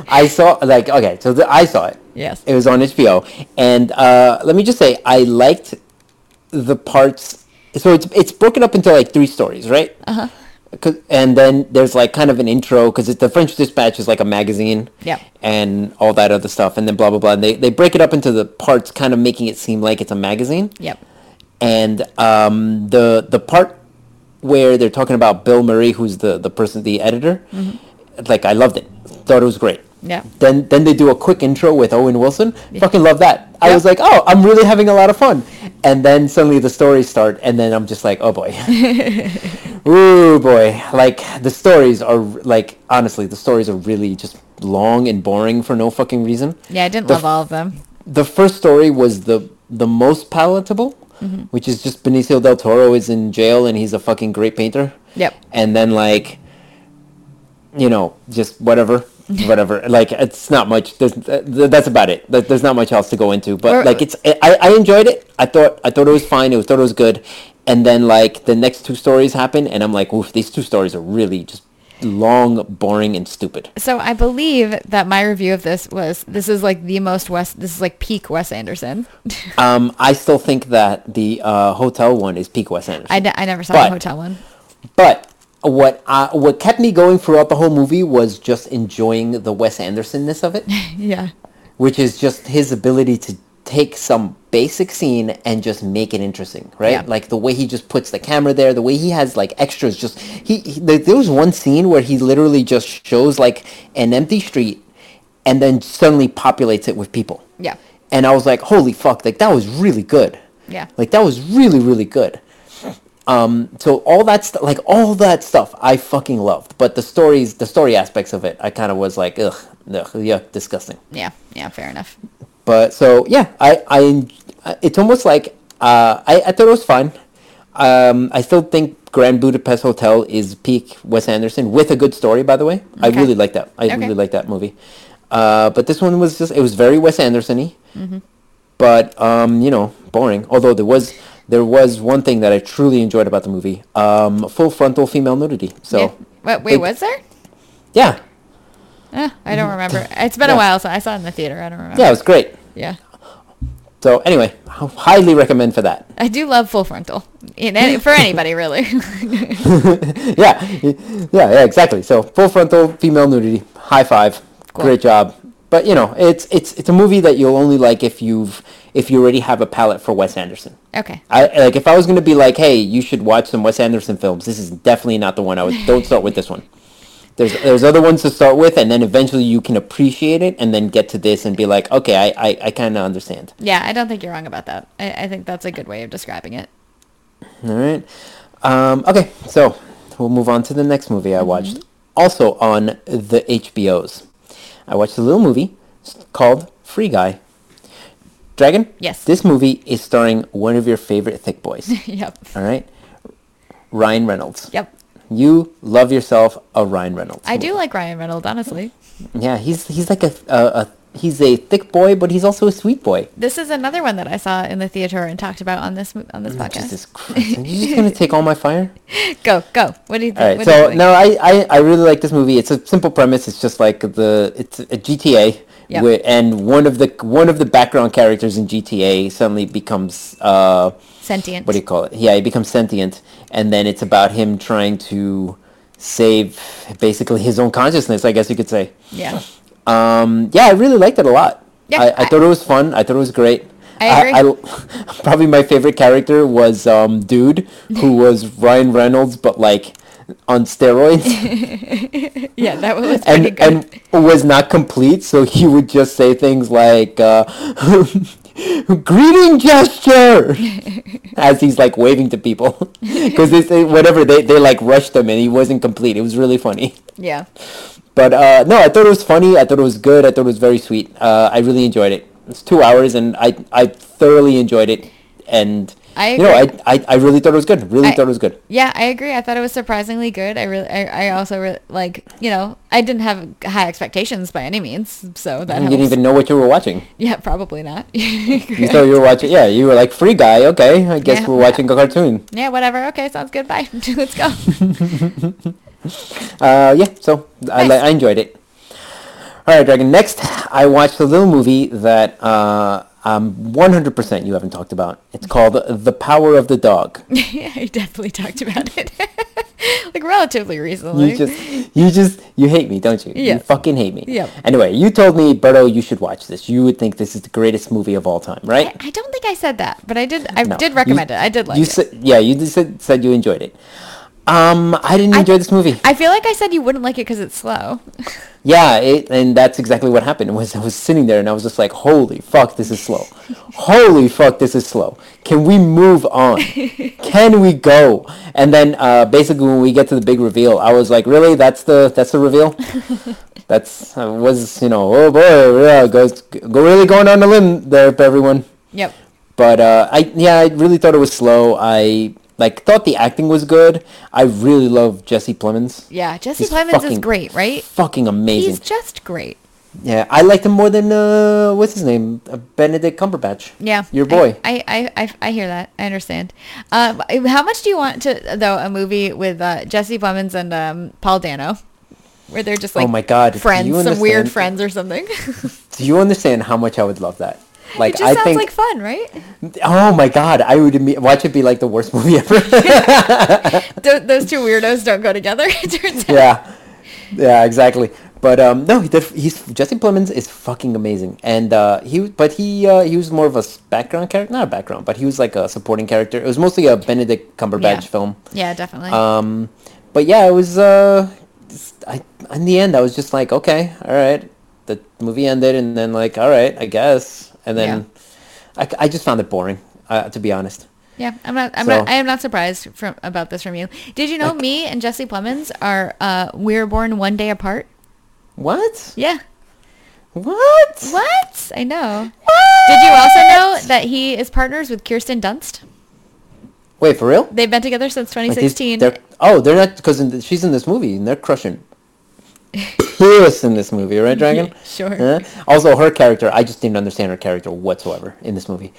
[laughs] I saw like okay, so the, I saw it. Yes. It was on HBO, and uh, let me just say, I liked the parts. So it's it's broken up into like three stories, right? Uh huh. And then there's like kind of an intro because the French Dispatch is like a magazine, Yep. and all that other stuff, and then blah blah blah. And they they break it up into the parts, kind of making it seem like it's a magazine. Yep. And um, the the part where they're talking about Bill Murray, who's the the person, the editor, like I loved it. Thought it was great. Yeah. Then then they do a quick intro with Owen Wilson. Fucking love that. I was like, oh, I'm really having a lot of fun. And then suddenly the stories start, and then I'm just like, oh boy, [laughs] ooh boy. Like the stories are like honestly, the stories are really just long and boring for no fucking reason. Yeah, I didn't The love all of them. The first story was the the most palatable, Mm-hmm. which is just Benicio del Toro is in jail and he's a fucking great painter. Yep. And then like you know, just whatever, [laughs] whatever. Like it's not much. There's uh, that's about it. There's not much else to go into. But Or- like it's, I, I enjoyed it. I thought I thought it was fine. It was thought it was good. And then like the next two stories happen, and I'm like, oof, these two stories are really just long, boring, and stupid. So I believe that my review of this was this is like the most West. This is like peak Wes Anderson. [laughs] Um, I still think that the uh, hotel one is peak Wes Anderson. I, I never saw But- the hotel one. But what uh, what kept me going throughout the whole movie was just enjoying the Wes Andersonness of it, [laughs] Yeah. which is just his ability to take some basic scene and just make it interesting, right? Yeah. Like the way he just puts the camera there, the way he has like extras. Just he, he there was one scene where he literally just shows like an empty street, and then suddenly populates it with people. Yeah. And I was like, holy fuck! Like that was really good. Yeah. Like that was really really good. Um, so all that stuff, like all that stuff, I fucking loved. But the stories, the story aspects of it, I kind of was like, ugh, ugh, yuck, disgusting. Yeah. Yeah. Fair enough. But so yeah, I, I, it's almost like uh, I, I thought it was fine. Um, I still think Grand Budapest Hotel is peak Wes Anderson with a good story. By the way, I really like that. I Okay. really like that movie. Uh, but this one was just it was very Wes Anderson-y, Mm-hmm. but um, you know, boring. Although there was there was one thing that I truly enjoyed about the movie: um, full frontal female nudity. So yeah. What, wait, it- was there? yeah, Eh, I don't remember. It's been a while so I saw it in the theater. I don't remember. yeah, it was great. Yeah. So anyway, h- highly recommend for that. I do love full frontal. In any, for anybody, really. [laughs] [laughs] yeah, yeah, yeah, exactly. So full frontal female nudity, high five, Cool. great job. But you know, it's it's it's a movie that you'll only like if you've if you already have a palate for Wes Anderson. okay. I like if I was gonna be like, hey, you should watch some Wes Anderson films. This is definitely not the one. I would [laughs] don't start with this one. There's there's other ones to start with, and then eventually you can appreciate it, and then get to this and be like, okay, I I, I kind of understand. Yeah, I don't think you're wrong about that. I, I think that's a good way of describing it. All right. Um, okay, so we'll move on to the next movie I watched. Also on the HBOs. I watched a little movie called Free Guy. Dragon? Yes. This movie is starring one of your favorite thick boys. [laughs] yep. all right? Ryan Reynolds. Yep. You love yourself a Ryan Reynolds. I do like Ryan Reynolds, honestly. Yeah, he's he's like a, a, a he's a thick boy, but he's also a sweet boy. This is another one that I saw in the theater and talked about on this on this podcast. Jesus Christ. Are you just going to take all my fire? [laughs] Go, go. What do you think? All right, what so no, I, I, I really like this movie. It's a simple premise. It's just like the it's a GTA, Yep. wi- and one of the one of the background characters in GTA suddenly becomes uh, Sentient. what do you call it? Yeah, he becomes sentient, and then it's about him trying to save basically his own consciousness. I guess you could say. Yeah. Um, yeah, I really liked it a lot. Yeah, I, I, I- thought it was fun. I thought it was great. I agree. [laughs] probably my favorite character was um, Dude, who [laughs] was Ryan Reynolds, but like on steroids, [laughs] Yeah, that was pretty and good. and was not complete. So he would just say things like uh, [laughs] "greeting gesture" [laughs] as he's like waving to people because they say whatever they they like rushed him and he wasn't complete. It was really funny. yeah. But uh, no, I thought it was funny. I thought it was good. I thought it was very sweet. Uh, I really enjoyed it. It's two hours, and I I thoroughly enjoyed it. And I you know, I. I I really thought it was good. Really I- thought it was good. Yeah, I agree. I thought it was surprisingly good. I really, I, I also re- like, you know, I didn't have high expectations by any means, so that You helps. didn't even know what you were watching. Yeah, probably not. [laughs] You thought you were watching. Yeah, you were like free guy. Okay, I guess Yeah. we're watching a cartoon. yeah, whatever. Okay, sounds good. Bye. [laughs] Let's go. [laughs] Uh, yeah. So I. I enjoyed it. All right, Dragon. Next, I watched a little movie that uh, um 100% you haven't talked about. It's called The Power of the Dog. yeah, [laughs] I definitely talked about it, [laughs] like relatively recently. You just, you just, you hate me, don't you? You fucking hate me. Yep. Anyway, you told me, Berto, you should watch this. You would think this is the greatest movie of all time, right? I don't think I said that, but I did. I No. did You- recommend it. I did like you it. Said, yeah, you just said, said you enjoyed it. Um, I didn't I- enjoy this movie. I feel like I said you wouldn't like it because it's slow. [laughs] yeah, it, and that's exactly what happened. Was I was sitting there and I was just like, "Holy fuck, this is slow! Holy fuck, this is slow! Can we move on? [laughs] Can we go?" And then uh, basically, when we get to the big reveal, I was like, "Really? That's the that's the reveal?" [laughs] that's uh, was you know, oh boy, yeah, goes go really going on a limb there, everyone. Yep. But uh, I yeah, I really thought it was slow. I like thought the acting was good. I really love Jesse Plemons. Yeah, Jesse He's Plemons is great, right? Fucking amazing. He's just great. Yeah, I liked him more than uh, what's his name, uh, Benedict Cumberbatch. Yeah, your boy. I I, I, I hear that. I understand. Um, how much do you want to though a movie with uh, Jesse Plemons and um, Paul Dano, where they're just like oh my god, friends, some weird friends or something? [laughs] Do you understand how much I would love that? Like it just I sounds think, like fun, right? oh my god, I would imme- watch it be like the worst [laughs] movie ever. [laughs] Th- those two weirdos don't go together. [laughs] It turns out. yeah, yeah, exactly. But um, no, he did, he's Jesse Plemons is fucking amazing, and uh, he but he uh, he was more of a background character, not a background, but he was like a supporting character. It was mostly a Benedict Cumberbatch Yeah. film. Yeah, definitely. Um, but yeah, it was. Uh, I in the end, I was just like, okay, all right. The movie ended, and then like, all right, I guess, and then I, I just found it boring, uh, to be honest. yeah, I'm not. I'm so- not. I am not surprised from about this from you. Did you know me and Jesse Plemons are uh, we were born one day apart? What? Yeah. What? What? I know. What? Did you also know that he is partners with Kirsten Dunst? Wait, for real? They've been together since Like, these- 2016. they're- oh, they're not because she's in this movie and they're crushing. Puss in this movie, right, [laughs] Dragon? Sure. Huh? Also, her character, I just didn't understand her character whatsoever in this movie.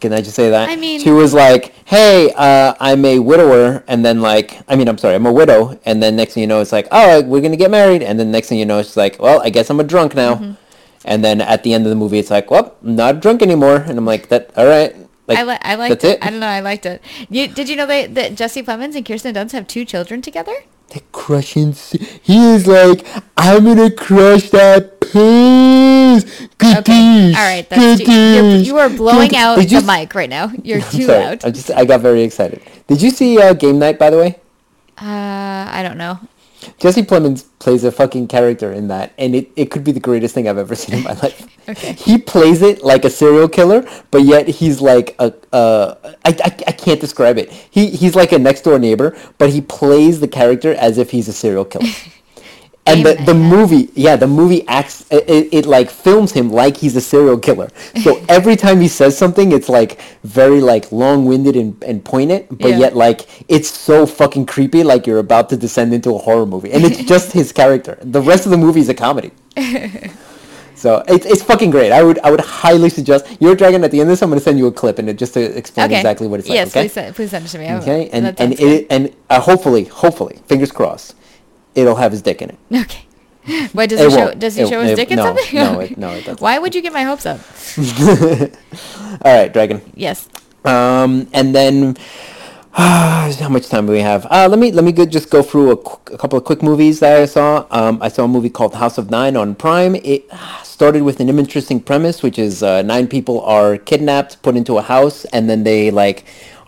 Can I just say that? I mean- she was like, "Hey, uh, I'm a widower," and then like, I mean, I'm sorry, I'm a widow, and then next thing you know, it's like, "Oh, we're gonna get married," and then next thing you know, she's like, "Well, I guess I'm a drunk now," Mm-hmm. and then at the end of the movie, it's like, "Well, I'm not drunk anymore," and I'm like, "That all right." Like, I, li- I liked that's it. it. I don't know. I liked it. You, did you know they, that Jesse Plemons and Kirsten Dunst have two children together? They're crushing. He is like, I'm gonna crush that piss. Good Okay. All right. That's too, you're, you are blowing good- out you the mic right now. [laughs] You're I'm too sorry. loud. I just I got very excited. Did you see uh, Game Night by the way? Uh, I don't know. Jesse Plemons plays a fucking character in that, and it, it could be the greatest thing I've ever seen in my [laughs] life. Okay. He plays it like a serial killer, but yet he's like a uh, I, I, I can't describe it. He he's like a next door neighbor, but he plays the character as if he's a serial killer. [laughs] And the, the movie, yeah, the movie acts, it, it, it like films him like he's a serial killer. So [laughs] every time he says something, it's like very like long-winded and, and poignant, but Yeah. yet like it's so fucking creepy, like you're about to descend into a horror movie. And it's just his character. The rest of the movie is a comedy. [laughs] So it's, it's fucking great. I would I would highly suggest. Your dragon at the end of this, I'm going to send you a clip and it just to explain Okay. exactly what it's yes, like. Okay. please, send, please send it to me. I will. Okay. And and it, and uh, hopefully hopefully fingers crossed, it'll have his dick in it. [laughs] Okay. Why does It he show? Does he It- show his it- dick in no, something? no, [laughs] it- no, it doesn't. Why would you get my hopes up? [laughs] All right, dragon. Yes. Um, and then [sighs] how much time do we have? Uh, let me let me go, just go through a, qu- a couple of quick movies that I saw. Um, I saw a movie called House of Nine on Prime. It [sighs] started with an interesting premise, which is uh, nine people are kidnapped, put into a house, and then they like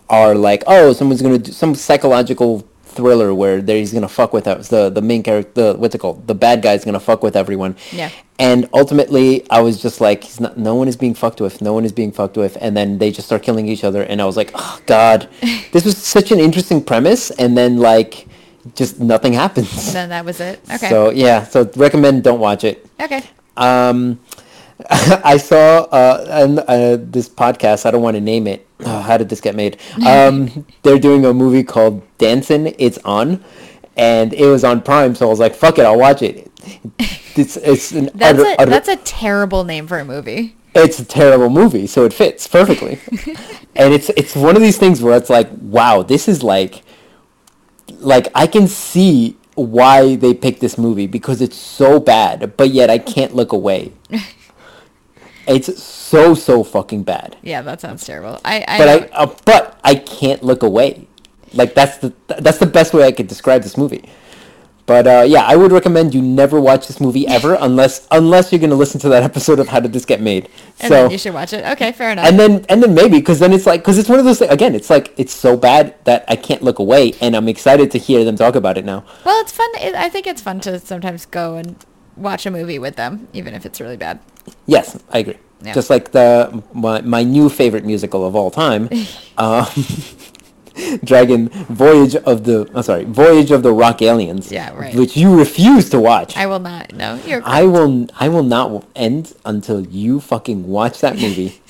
are like, oh, someone's gonna do some psychological thriller where they he's gonna fuck with us. The the main character, the what's it called? The bad guy's gonna fuck with everyone. Yeah. And ultimately, I was just like, he's not, no one is being fucked with. No one is being fucked with. And then they just start killing each other. And I was like, oh, God, [laughs] this was such an interesting premise. And then, like, just nothing happens. Then that was it. [laughs] Okay. So, yeah. So, recommend don't watch it. okay. Um, [laughs] I saw uh, an, uh, this podcast. I don't want to name it. Oh, how did this get made? Um, they're doing a movie called Dancing. It's on, and it was on Prime. So I was like, "Fuck it, I'll watch it." It's it's an [laughs] That's utter, a utter- that's a terrible name for a movie. it's a terrible movie, so it fits perfectly. [laughs] and it's it's one of these things where it's like, wow, this is like like I can see why they picked this movie because it's so bad, but yet I can't look away. [laughs] it's so so fucking bad. Yeah, that sounds terrible. I, I But I uh, but I can't look away. Like that's the that's the best way I could describe this movie. But uh, yeah, I would recommend you never watch this movie [laughs] ever unless unless you're gonna listen to that episode of How Did This Get Made. and so then you should watch it. Okay, fair enough. and then and then maybe because then it's like because it's one of those things again. It's like it's so bad that I can't look away, and I'm excited to hear them talk about it now. well, it's fun. I think it's fun to sometimes go and watch a movie with them, even if it's really bad. Yes, I agree. Yeah. Just like the my, my new favorite musical of all time, [laughs] um, [laughs] Dragon Voyage of the I'm sorry Voyage of the Rock Aliens. Yeah, right. Which you refuse to watch. I will not. No, you're. I will I will not end until you fucking watch that movie,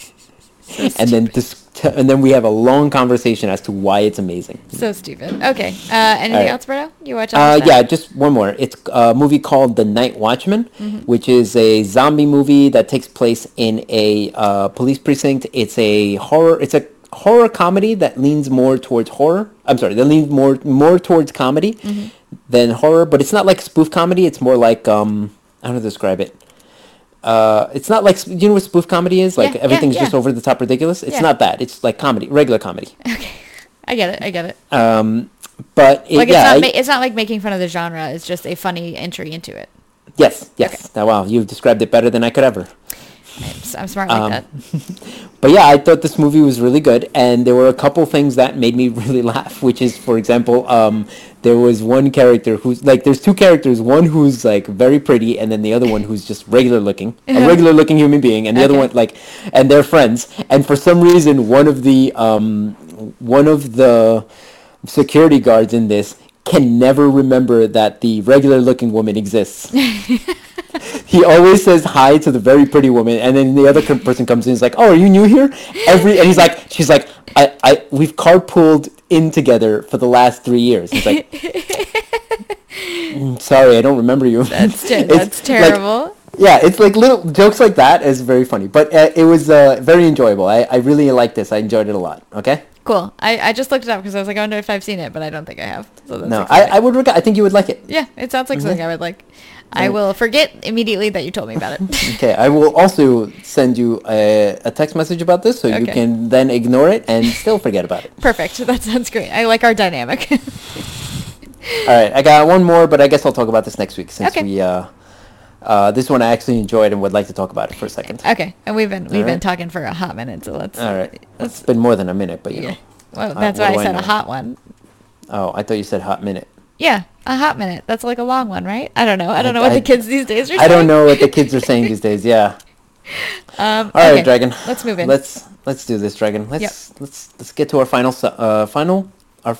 [laughs] and then dis- t- [laughs] and then we have a long conversation as to why it's amazing. So stupid. Okay. Uh, anything right. else, Berto? You watch? Uh, yeah, just one more. It's a movie called The Night Watchman, Mm-hmm. which is a zombie movie that takes place in a uh, police precinct. It's a horror. It's a horror comedy that leans more towards horror. I'm sorry, that leans more more towards comedy Mm-hmm. than horror. But it's not like spoof comedy. It's more like um, I don't know how to describe it. Uh, it's not like you know what spoof comedy is. Like Yeah, yeah, everything's just over the top ridiculous. It's Yeah. not that. It's like comedy, regular comedy. Okay. I get it. I get it. Um, but it, Like yeah, it's not. I- ma- it's not like making fun of the genre. It's just a funny entry into it. yes, yes. Now, wow, you've described it better than I could ever. I'm, smart like Um, that. [laughs] But yeah, I thought this movie was really good, and there were a couple things that made me [laughs] really laugh. Which is, for example, um, there was one character who's like, there's two characters, one who's like very pretty, and then the other one who's just regular looking, a regular looking human being, and the other one like, and they're friends. And for some reason, one of the um, one of the security guards in this can never remember that the regular looking woman exists. [laughs] he always says hi to the very pretty woman, and then the other person comes in. He's like, "Oh, are you new here?" Every and he's like, "She's like, I, I, we've carpooled in together for the last three years." He's like, [laughs] "Mm, "Sorry, I don't remember you." That's ter- [laughs] It's that's like- terrible. yeah, it's like little jokes like that is very funny, but uh, it was uh, very enjoyable. I, I really liked this. I enjoyed it a lot. Okay. Cool. I, I just looked it up because I was like, I wonder if I've seen it, but I don't think I have. So that's No, I. I would. Reg- I think you would like it. yeah, it sounds like something I would like. I will forget immediately that you told me about it. [laughs] Okay, I will also send you a, a text message about this, so you can then ignore it and still forget about it. [laughs] Perfect. That sounds great. I like our dynamic. [laughs] All right, I got one more, but I guess I'll talk about this next week since Okay. we. Uh, uh, this one I actually enjoyed and would like to talk about it for a second. okay, and we've been we've been talking for a hot minute, so let's. All right, Let's. it's been more than a minute, but you Yeah. know. Well, Uh, that's what why I I said a hot one. Oh, I thought you said hot minute. Yeah, a hot minute. That's like a long one, right? I don't know. I don't know what I- the kids these days are saying. I don't know what the kids are saying [laughs] these days. Yeah. Um, All right, okay, Dragon. Let's move in. Let's let's do this, Dragon. Let's let's let's get to our final uh final our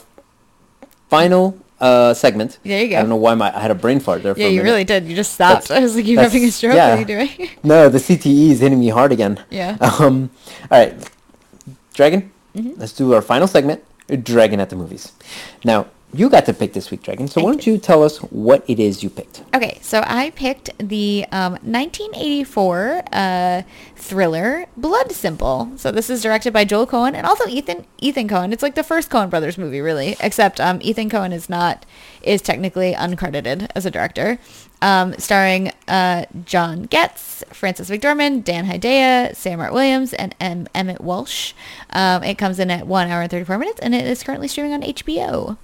final uh segment. There you go. I don't know why my I had a brain fart there. For yeah, you really did. You just stopped. That's- [laughs] I was like, you're having a stroke. yeah. What are you doing? [laughs] No, the CTE is hitting me hard again. Yeah. [laughs] Um. All right, Dragon. Mm-hmm. Let's do our final segment. Dragon at the movies. Now you got to pick this week, Dragon. So I why don't you tell us what it is you picked? Okay, so I picked the um, 1984 uh, thriller Blood Simple. So this is directed by Joel Coen and also Ethan Ethan Coen. It's like the first Coen brothers movie, really, except um, Ethan Coen is not is technically uncredited as a director. Um, starring uh, John Getz, Frances McDormand, Dan Hedaya, Samm-Art Williams, and M- Emmet Walsh. Um, it comes in at one hour and 34 minutes, and it is currently streaming on HBO.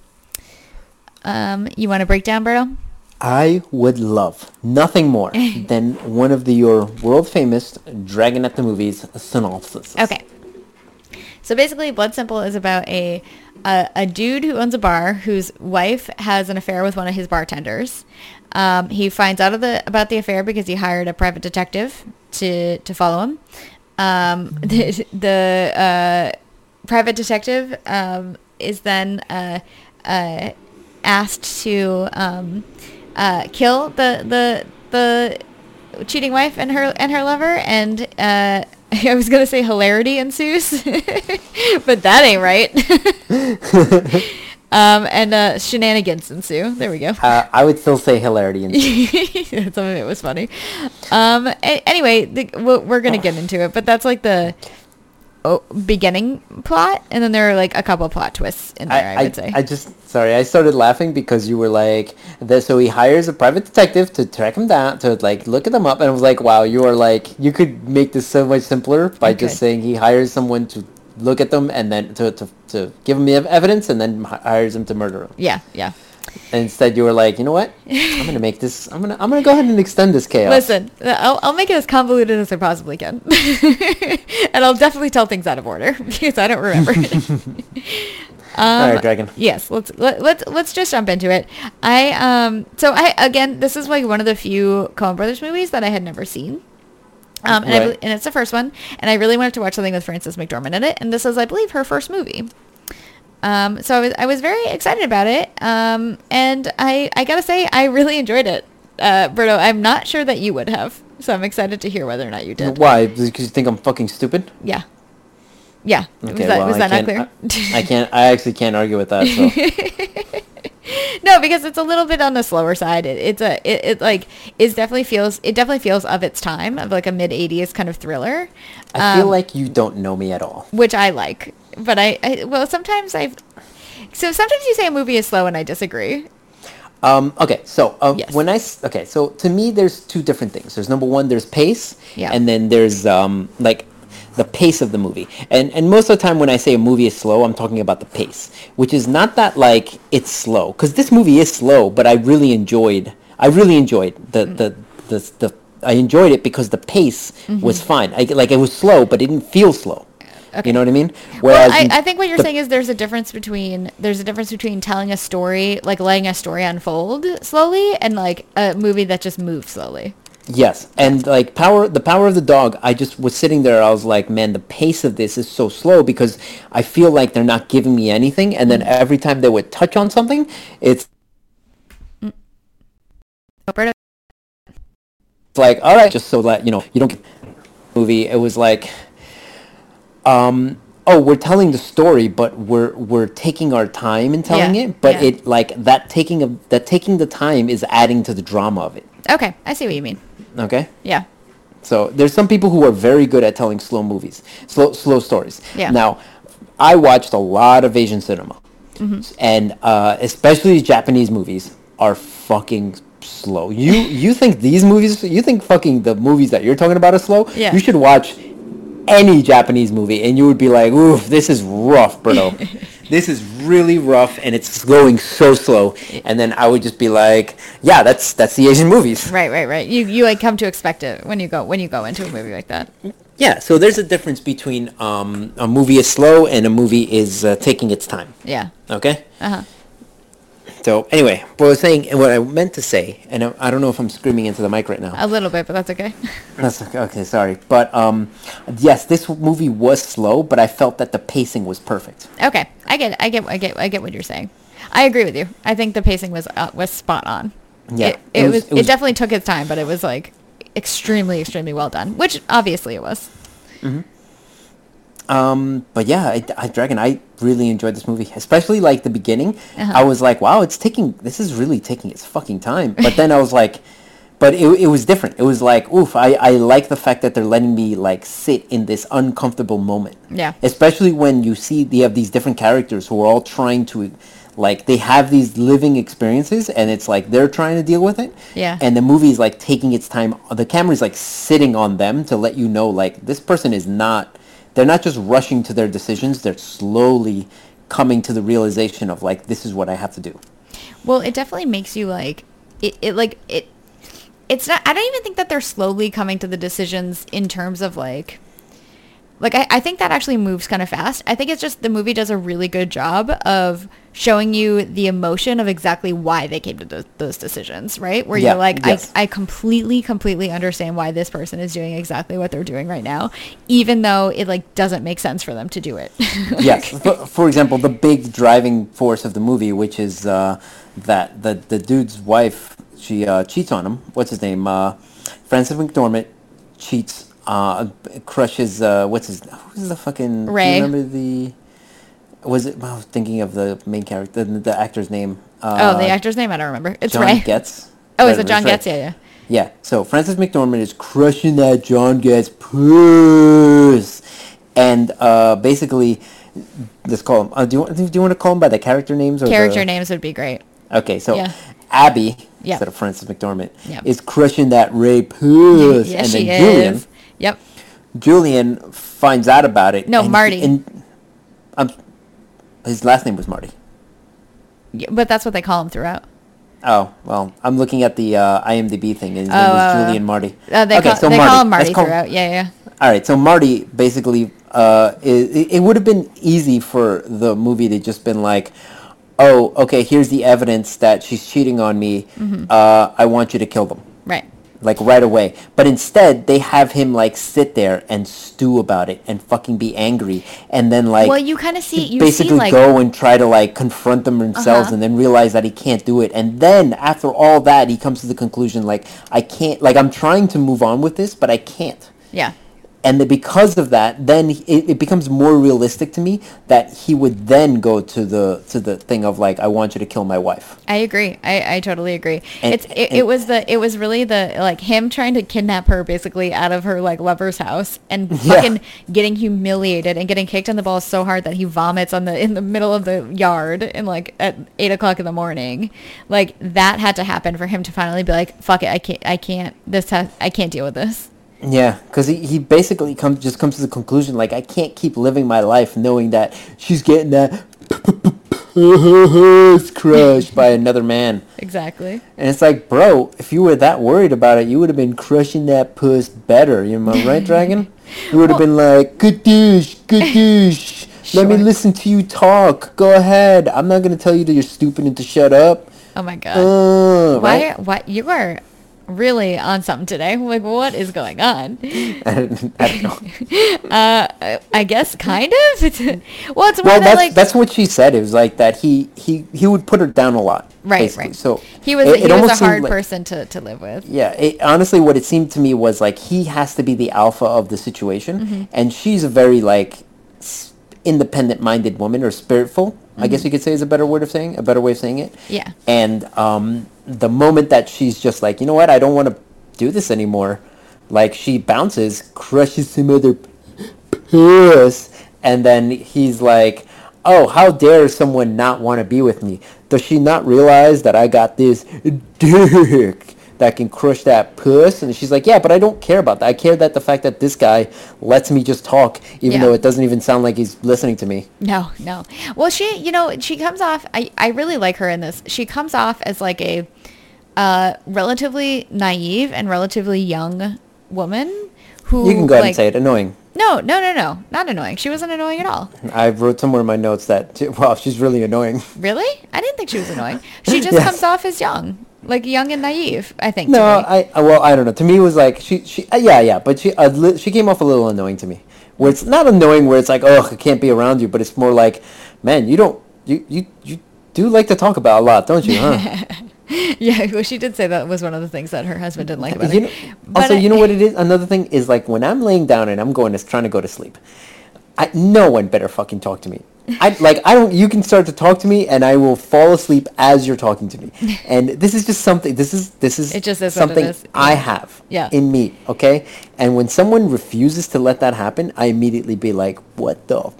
Um, you want to break down, Berto? I would love nothing more [laughs] than one of the your world famous Dragon at the movies synopsis. Okay. So basically, Blood Simple is about a, a a dude who owns a bar whose wife has an affair with one of his bartenders. Um, he finds out of the about the affair because he hired a private detective to to follow him. Um, [laughs] the the uh, private detective um, is then uh, uh, asked to um, uh, kill the the the cheating wife and her and her lover and uh [laughs] I was gonna say hilarity ensues, [laughs] but that ain't right. [laughs] um, and uh, shenanigans ensue. There we go. Uh, I would still say hilarity. And Some of it was funny. Um, a- anyway, the, we're, we're gonna get into it, but that's like the oh, beginning plot, and then there are like a couple plot twists in there. I, would say. I just sorry. I started laughing because you were like, that, so he hires a private detective to track him down to like look at them up, and I was like, wow, you are like, you could make this so much simpler by just saying he hires someone to look at them and then to to, to give him the evidence and then hires them to murder him. yeah, yeah. And instead, you were like, you know what? I'm gonna make this. I'm gonna I'm gonna go ahead and extend this chaos. Listen, I'll, I'll make it as convoluted as I possibly can. [laughs] and I'll definitely tell things out of order [laughs] because I don't remember. [laughs] um, All right, Dragon. Yes, let's let, let's let's just jump into it. I um so I again this is like one of the few Coen Brothers movies that I had never seen. Um, and, Right. bel- and it's the first one, and I really wanted to watch something with Frances McDormand in it, and this is, I believe, her first movie. Um, so I was, I was very excited about it, um, and I, I gotta say, I really enjoyed it. Uh, Berto, I'm not sure that you would have, so I'm excited to hear whether or not you did. Why? Because you think I'm fucking stupid? Yeah. Yeah. was that, was I that not clear? I, I can't. I actually can't argue with that. So. [laughs] no, because it's a little bit on the slower side. It, it's a it, it like is definitely feels it definitely feels of its time of like a mid '80s kind of thriller, I feel um, like you don't know me at all. which I like. But I, I well sometimes I. So sometimes you say a movie is slow and I disagree. Um, okay, so um, Yes. when I okay, so to me, there's two different things. There's number one, there's pace, Yeah. and then there's um, like the pace of the movie. And and most of the time, when I say a movie is slow, I'm talking about the pace, which is not that like it's slow, because this movie is slow, but I really enjoyed. I really enjoyed the Mm. the the, the I enjoyed it because the pace was fine. I, like it was slow, but it didn't feel slow. Okay. You know what I mean? Well, I, I think what you're the- saying is there's a difference between there's a difference between telling a story, like letting a story unfold slowly, and like a movie that just moves slowly. Yes, and like power, the power of the dog. I just was sitting there. I was like, man, the pace of this is so slow because I feel like they're not giving me anything. And then Mm. every time they would touch on something, it's Roberto, like, all right, just so that you know, you don't get movie. It was like, um, oh, we're telling the story, but we're we're taking our time in telling Yeah, it. But yeah. it like that taking of that taking the time is adding to the drama of it. Okay, I see what you mean. Okay. Yeah. So there's some people who are very good at telling slow movies, slow slow stories. Yeah. Now, I watched a lot of Asian cinema, Mm-hmm. and uh, especially Japanese movies are fucking slow. You you think these movies? You think fucking the movies that you're talking about are slow? Yeah. You should watch any Japanese movie, and you would be like, "Ooh, this is rough, Bruno. [laughs] this is really rough, and it's going so slow." And then I would just be like, "Yeah, that's that's the Asian movies." Right, right, right. You you like come to expect it when you go when you go into a movie like that. Yeah, so there's a difference between um, a movie is slow and a movie is uh, taking its time. Yeah. Okay. Uh huh. So anyway, what I was saying, and what I meant to say, and I, I don't know if I'm screaming into the mic right now. A little bit, but that's okay. [laughs] That's okay. okay, Sorry, but um, yes, this movie was slow, but I felt that the pacing was perfect. okay, I get, it. I get, I get, I get what you're saying. I agree with you. I think the pacing was uh, was spot on. Yeah, It, it, it was- was, it it definitely took its time, but it was like extremely, extremely well done. Which obviously it was. Um, but yeah, I, I Dragon, I really enjoyed this movie, especially like the beginning. Uh-huh. I was like, wow, it's taking, this is really taking its fucking time. But then I was [laughs] like, but it, it was different. It was like, oof, I, I like the fact that they're letting me like sit in this uncomfortable moment. Yeah. Especially when you see they have these different characters who are all trying to, like, they have these living experiences and it's like they're trying to deal with it. Yeah. And the movie is like taking its time. The camera is like sitting on them to let you know, like, this person is not, they're not just rushing to their decisions. They're slowly coming to the realization of like, this is what I have to do. Well, it definitely makes you like it, it like it it's not I don't even think that they're slowly coming to the decisions in terms of like like I, I think that actually moves kind of fast. I think it's just the movie does a really good job of showing you the emotion of exactly why they came to those, those decisions, right? Where Yeah, you're like, yes. I, I completely, completely understand why this person is doing exactly what they're doing right now, even though it like doesn't make sense for them to do it. [laughs] yes. For, for example, the big driving force of the movie, which is uh, that the the dude's wife, she uh, cheats on him. What's his name? Uh, Frances McDormand cheats, uh, crushes. Uh, what's his? Who's the fucking? do you Ray. remember the? Was it? I was thinking of the main character, the, the actor's name. Uh, oh, the actor's name I don't remember. It's John Ray. Getz. [laughs] Oh, is it John Getz? Yeah, yeah. Yeah, so Frances McDormand is crushing that John Getz purse. And uh, basically, let's call him. Uh, do, you, want- do you want to call him by the character names? Or Character the, names would be great. Okay, so Yeah. Abby, Yeah. instead of Frances McDormand, Yeah. is crushing that Ray purse. yes, and she then Julian, is. Yep. Julian finds out about it. No, and he- Marty. and, um, his last name was Marty. Yeah, But that's what they call him throughout. Oh, well, I'm looking at the uh, IMDb thing, and his Oh, name is oh. Julian Marty. Uh, they okay, call, so they Marty. call him Marty call- throughout. Yeah, yeah. All right, so Marty basically, uh, it, it would have been easy for the movie to just been like, oh, okay, here's the evidence that she's cheating on me. Mm-hmm. Uh, I want you to kill them, Right. Like right away. But instead, they have him like sit there and stew about it and fucking be angry, and then like Well, you kind of see, you basically see like, go and try to like confront them themselves Uh-huh. and then realize that he can't do it and then after all that he comes to the conclusion like i can't like i'm trying to move on with this but i can't yeah, and that because of that, then it, it becomes more realistic to me that he would then go to the to the thing of like, I want you to kill my wife. I agree. I, I totally agree. And- it's it, and- it was the it was really the like him trying to kidnap her basically out of her like lover's house and [laughs] Yeah. fucking getting humiliated and getting kicked in the balls so hard that he vomits on the in the middle of the yard and like at eight o'clock in the morning. Like that had to happen for him to finally be like, fuck it, I can't I can't this has I can't deal with this. Yeah, because he, he basically comes just comes to the conclusion like I can't keep living my life knowing that she's getting that [laughs] crushed by another man. Exactly. And it's like, bro, if you were that worried about it, you would have been crushing that puss better. You know, right, [laughs] Dragon? You would have been like, good douche, good douche. Let me listen to you talk. Go ahead. I'm not gonna tell you that you're stupid and to shut up. Oh my god. Uh, Why right? what you are really on something today. Like what is going on? [laughs] I don't, know. [laughs] Uh, I guess kind of. It's, [laughs] well, it's more Well, that that's like that's what she said. It was like that he he he would put her down a lot. right, basically. right. So he was it- he it was a hard like- person to, to live with. Yeah, it, honestly, what it seemed to me was like he has to be the alpha of the situation, Mm-hmm. and she's a very like independent-minded woman or spiritful. I guess you could say is a better word of saying a better way of saying it. Mm-hmm. Yeah. And um, the moment that she's just like, you know what, I don't want to do this anymore, like she bounces, crushes some other puss, and then he's like, oh, how dare someone not want to be with me? Does she not realize that I got this dick that can crush that puss? And she's like, yeah, but I don't care about that. I care that the fact that this guy lets me just talk, even Yeah. though it doesn't even sound like he's listening to me. No, no. Well, she, you know, she comes off. I, I really like her in this. She comes off as like a uh, relatively naive and relatively young woman who. You can go ahead like, and say it. Annoying. No, no, no, no. Not annoying. She wasn't annoying at all. I wrote somewhere in my notes that, [laughs] wow, she's really annoying. Really? I didn't think she was annoying. [laughs] She just Yes. comes off as young, like young and naive. I think. No. I well, I don't know. To me, it was like she she uh, yeah yeah, but she uh, li- she came off a little annoying to me. Where it's not annoying, where it's like oh I can't be around you, but it's more like, man, you don't you you you do like to talk about a lot, don't you? Huh? [laughs] yeah. Well, she did say that was one of the things that her husband didn't like about you know, also, I- you know what it is? Another thing is like when I'm laying down and I'm going to trying to go to sleep, I no one better fucking talk to me. I like I don't. You can start to talk to me, and I will fall asleep as you're talking to me. [laughs] And this is just something. This is this is It just is something is. I have Yeah. in me. Okay, and when someone refuses to let that happen, I immediately be like, "What the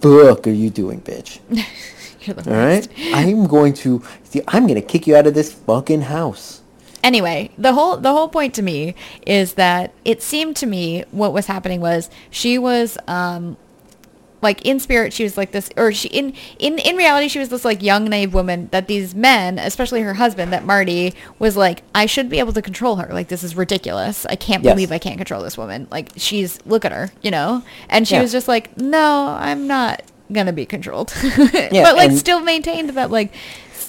fuck are you doing, bitch?" [laughs] You're the All right, worst. I'm going to. I'm gonna kick you out of this fucking house. anyway the whole the whole point to me is that it seemed to me what was happening was she was um like in spirit she was like this or she in in in reality she was this like young naive woman that these men especially her husband that marty was like i should be able to control her. Like this is ridiculous. I can't Yes. believe i can't control this woman. Like she's look at her you know? And she Yeah. was just like no i'm not gonna be controlled. [laughs] But like still maintained that like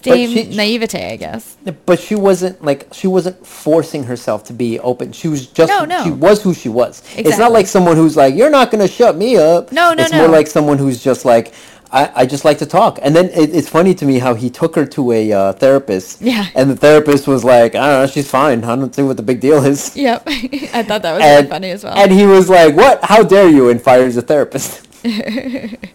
she- naivete i guess But she wasn't like she wasn't forcing herself to be open. She was just No, no. she was who she was. Exactly. It's not like someone who's like, You're not gonna shut me up. No, no, It's no. more like someone who's just like I, I just like to talk. And then it, it's funny to me how he took her to a uh, therapist. Yeah. And the therapist was like, I don't know, she's fine. I don't see what the big deal is. Yep. [laughs] I thought that was And, really funny as well. and he was like, What? How dare you? And fires the therapist. [laughs]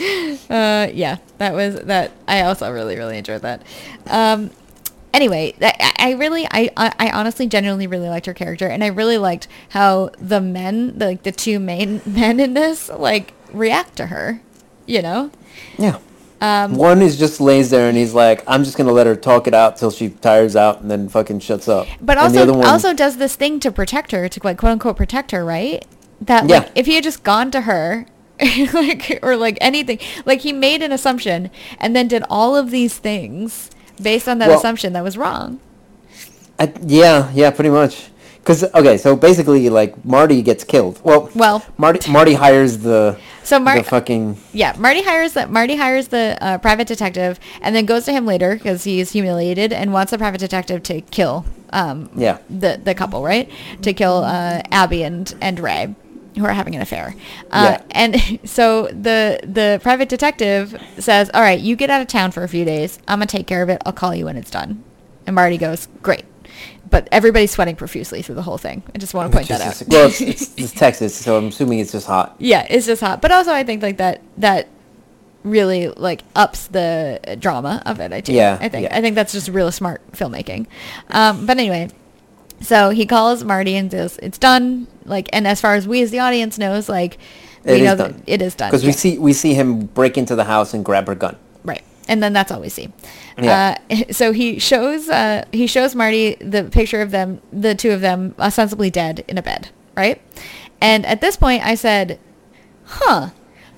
[laughs] uh, yeah, that was that. I also really, really enjoyed that. Um, anyway, I I really, I, I honestly, genuinely really liked her character, and I really liked how the men, the, like the two main [laughs] men in this, like react to her. You know. Yeah. Um, One is just lays there and he's like, I'm just gonna let her talk it out till she tires out and then fucking shuts up. But And also, one- also does this thing to protect her, to like quote unquote protect her, right? That Yeah. like if he had just gone to her, [laughs] like or like anything, like he made an assumption and then did all of these things based on that Well- assumption that was wrong. I, yeah, yeah, pretty much. Because okay, so basically, like Marty gets killed. Well, Well- Marty Marty hires the So Mar- the fucking Yeah, Marty hires the Marty hires the uh, private detective and then goes to him later because he's humiliated and wants the private detective to kill um Yeah. the the couple right to kill uh, Abby and and Ray who are having an affair. Uh, Yeah. And [laughs] so the the private detective says, "All right, you get out of town for a few days. I'm gonna take care of it. I'll call you when it's done." And Marty goes, "Great." but everybody's sweating profusely through the whole thing. I just want to point that out. Well, it's, [laughs] it's, it's Texas, so I'm assuming it's just hot. yeah, it's just hot. But also, I think like that that really like ups the drama of it. I do. Yeah, I think yeah. I think that's just really smart filmmaking. Um, but anyway, so he calls Marty and says it's done. Like, and as far as we as the audience knows, like we It know that it is done Because we see we see him break into the house and grab her gun. Right. And then that's all we see. Yeah. Uh, [laughs] so he shows uh, he shows Marty the picture of them, the two of them ostensibly dead in a bed, right? And at this point, I said, "Huh,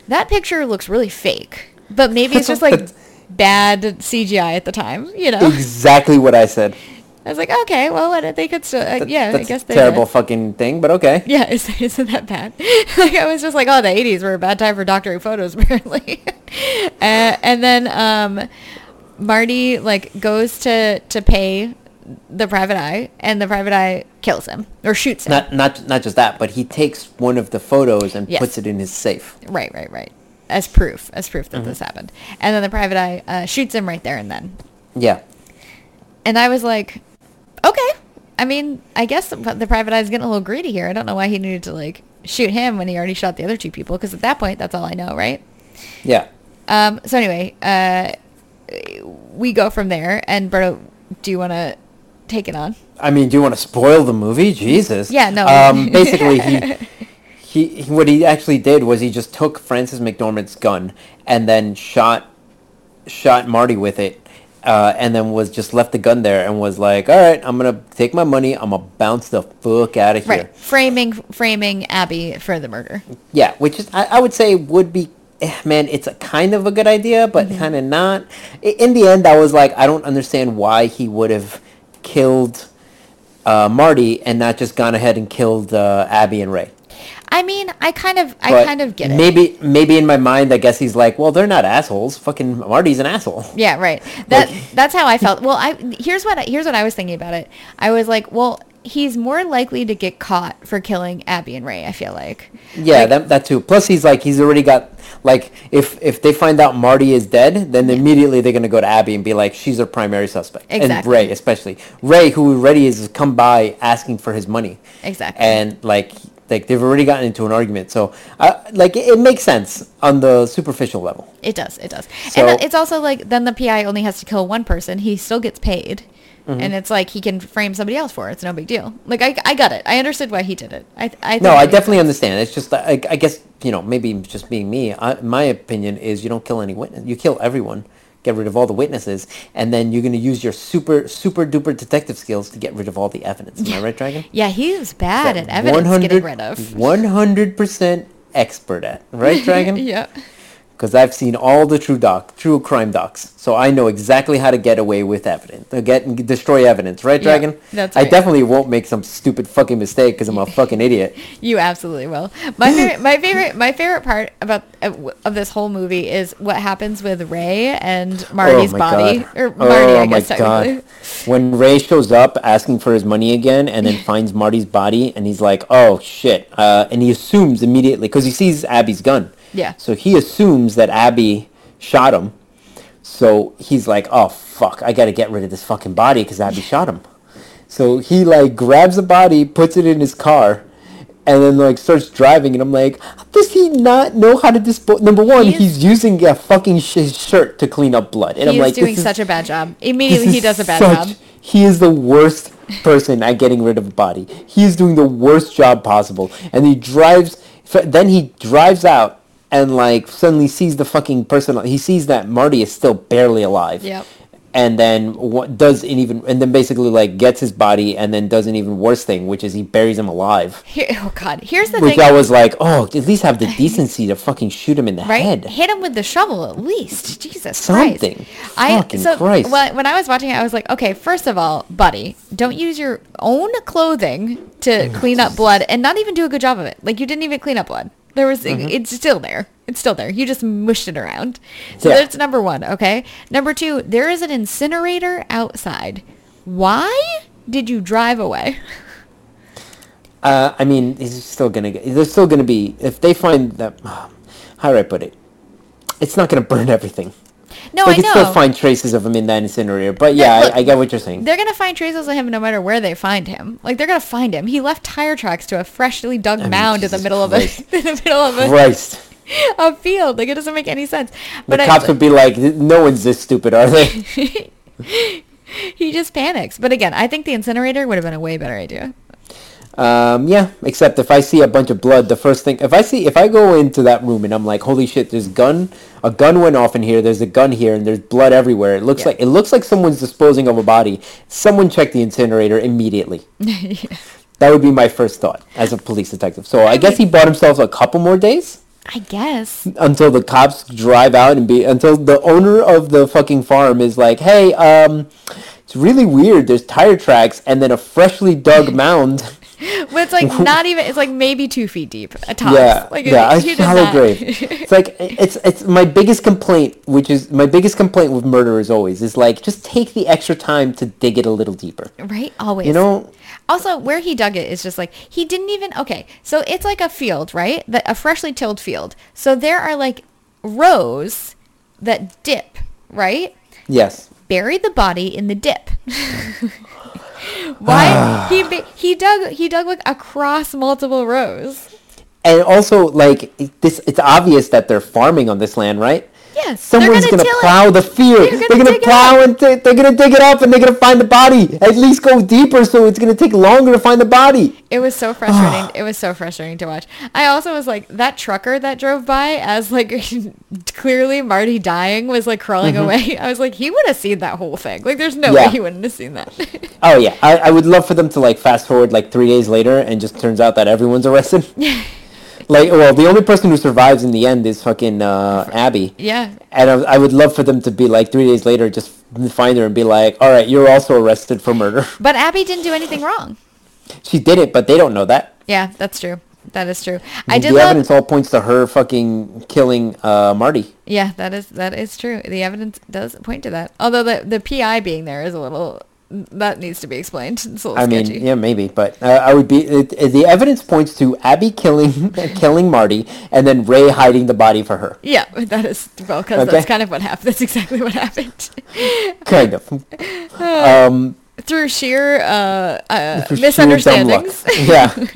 that picture looks really fake." But maybe it's [laughs] just like bad CGI at the time, you know. Exactly what I said. I was like, okay, well, what, they could still, uh, yeah, I guess a they terrible fucking thing, but okay. yeah, [laughs] is, isn't that bad? [laughs] like I was just like, oh, the '80s were a bad time for doctoring photos, [laughs] apparently. uh, and then um, Marty like goes to to pay the private eye, and the private eye kills him or shoots him. Not not not just that, but he takes one of the photos and Yes. puts it in his safe. right, right, right. As proof, as proof that Mm-hmm. this happened. And then the private eye uh, shoots him right there and then. Yeah. And I was like, okay. I mean, I guess the, the private eye is getting a little greedy here. I don't know why he needed to like shoot him when he already shot the other two people, because at that point, that's all I know, right? Yeah. Um, so anyway, uh, we go from there. And Berto, do you want to take it on? I mean, do you want to spoil the movie? Jesus. Yeah, no. Um, basically, he, [laughs] he he what he actually did was he just took Frances McDormand's gun and then shot shot Marty with it, uh, and then was just left the gun there and was like, "All right, I'm gonna take my money. I'm gonna bounce the fuck out of here." Right, framing framing Abby for the murder. Yeah, which is I, I would say would be eh, man, it's a kind of a good idea, but Mm-hmm. kind of not. In the end, I was like, I don't understand why he would have killed uh, Marty and not just gone ahead and killed uh, Abby and Ray. I mean, I kind of I But kind of get it. Maybe maybe in my mind, I guess he's like, well, they're not assholes. Fucking Marty's an asshole. [laughs] Yeah, right. [laughs] That Like- that's how I [laughs] felt. Well, I here's what I, here's what I was thinking about it. I was like, well, he's more likely to get caught for killing Abby and Ray. I feel like. Yeah, Like, that that too. Plus, he's like he's already got like if if they find out Marty is dead, then immediately they're gonna go to Abby and be like, she's their primary suspect, and Ray especially Ray, who already has come by asking for his money, Exactly. and like like they've already gotten into an argument. So uh, like it, it makes sense on the superficial level. It does. It does. So- and it's also like then the PI only has to kill one person. He still gets paid. Mm-hmm. And it's like he can frame somebody else for it. It's no big deal. Like I, I got it. I understood why he did it. I, I No, I definitely sense. understand. It's just I, I guess you know maybe just being me. I, my opinion is you don't kill any witness. You kill everyone. Get rid of all the witnesses, and then you're going to use your super super duper detective skills to get rid of all the evidence. Am I right, Dragon? [laughs] Yeah, he was bad at evidence getting rid of. 100% expert at, right, [laughs] Dragon? yeah. Because I've seen all the true doc, true crime docs, so I know exactly how to get away with evidence, uh, get destroy evidence, right, Yeah, Dragon? that's I definitely won't make some stupid fucking mistake because I'm a fucking idiot. [laughs] You absolutely will. My favorite, my favorite, my favorite part about of this whole movie is what happens with Ray and Marty's oh my body, God. or Marty, oh I guess technically. God. When Ray shows up asking for his money again and then [laughs] finds Marty's body and he's like, oh shit. Uh, and he assumes immediately, because he sees Abby's gun. Yeah. So he assumes that Abby shot him. So he's like, oh fuck, I gotta get rid of this fucking body because Abby shot him. So he like grabs the body, puts it in his car, and then like starts driving. And I'm like, does he not know how to dispose? Number one, He is- he's using a fucking sh- shirt to clean up blood, and I'm He is like, doing this is- such a bad job. this Immediately, he is does a bad such- job. He is the worst person at getting rid of a body. He is doing the worst job possible, and he drives. f- Then he drives out and like suddenly sees the fucking person. He sees that Marty is still barely alive. Yep. And then what does an even and then basically like gets his body and then does an even worse thing, which is he buries him alive. Here, [laughs] oh God! Here's the Which thing, I was like, oh, at least have the [laughs] decency to fucking shoot him in the right? head. Hit him with the shovel at least. Jesus Something. Christ! I Fucking so Christ. When, when I was watching it, I was like, okay, first of all, buddy, don't use your own clothing to oh clean up blood, and not even do a good job of it. Like you didn't even clean up blood. There was, Mm-hmm. it's still there. It's still there. You just mushed it around. So Yeah. that's number one. Okay. Number two, there is an incinerator outside. Why did you drive away? [laughs] Uh, I mean, he's still gonna get. There's still gonna be if they find that. [sighs] How do I put it? It's not gonna burn everything. No, they I could still find traces of him in that incinerator. But yeah, look, I, I get what you're saying. They're gonna find traces of him no matter where they find him. Like they're gonna find him. He left tire tracks to a freshly dug mean, mound in the middle of a [laughs] in the middle of a, Christ. [laughs] a field. Like it doesn't make any sense. The But I- cops would be like, no one's this stupid, are they? [laughs] he just panics. But again, I think the incinerator would have been a way better idea. Um, yeah, except if I see a bunch of blood, the first thing if I see if I go into that room and I'm like, holy shit, there's gun, a gun went off in here. There's a gun here, and there's blood everywhere. It looks Yeah. like it looks like someone's disposing of a body. Someone check the incinerator immediately. [laughs] That would be my first thought as a police detective. So I guess he bought himself a couple more days I guess. until the cops drive out and be until the owner of the fucking farm is like, hey, um, it's really weird. There's tire tracks and then a freshly dug [laughs] mound. [laughs] But it's like [laughs] not even. It's like maybe two feet deep. A tops. Yeah, [laughs] Like yeah, a he did shallow grave. It's like it's it's my biggest complaint, which is my biggest complaint with murder is always is like just take the extra time to dig it a little deeper. right. Always. You know, Also, where he dug it is just like he didn't even. Okay, so it's like a field, right? A freshly tilled field. So there are like rows that dip, right? yes. Bury the body in the dip. Why ah. he he dug he dug like across multiple rows. And also, like this, it's obvious that they're farming on this land, right? Yes, Someone's gonna, till it. plow the field. They're gonna, it plow and t- they're gonna dig it up, and they're gonna find the body. At least go deeper, so it's gonna take longer to find the body. It was so frustrating. it was so frustrating to watch. I also was like that trucker that drove by as like [laughs] clearly Marty dying was like crawling away. I was like he would have seen that whole thing. Like there's no Mm-hmm. Yeah. way he wouldn't have seen that. [laughs] Oh yeah, I, I would love for them to like fast forward like three days later, and just turns out that everyone's arrested. [laughs] like, well, the only person who survives in the end is fucking uh, Abby. yeah. And I, I would love for them to be like three days later, just find her and be like, "All right, you're also arrested for murder." [laughs] But Abby didn't do anything wrong. she did it, but they don't know that. Yeah, that's true. That is true. I the did love evidence all points to her fucking killing uh, Marty. Yeah, that is that is true. The evidence does point to that. Although the the PI being there is a little that needs to be explained. It's a little I mean, yeah, maybe, but uh, I would be. It, it- the evidence points to Abby killing [laughs] killing Marty, and then Ray hiding the body for her. Yeah, that is well because Okay. that's kind of what happened. That's exactly what happened. [laughs] Kind of. um, Through sheer uh, uh, sheer misunderstandings. Yeah. [laughs]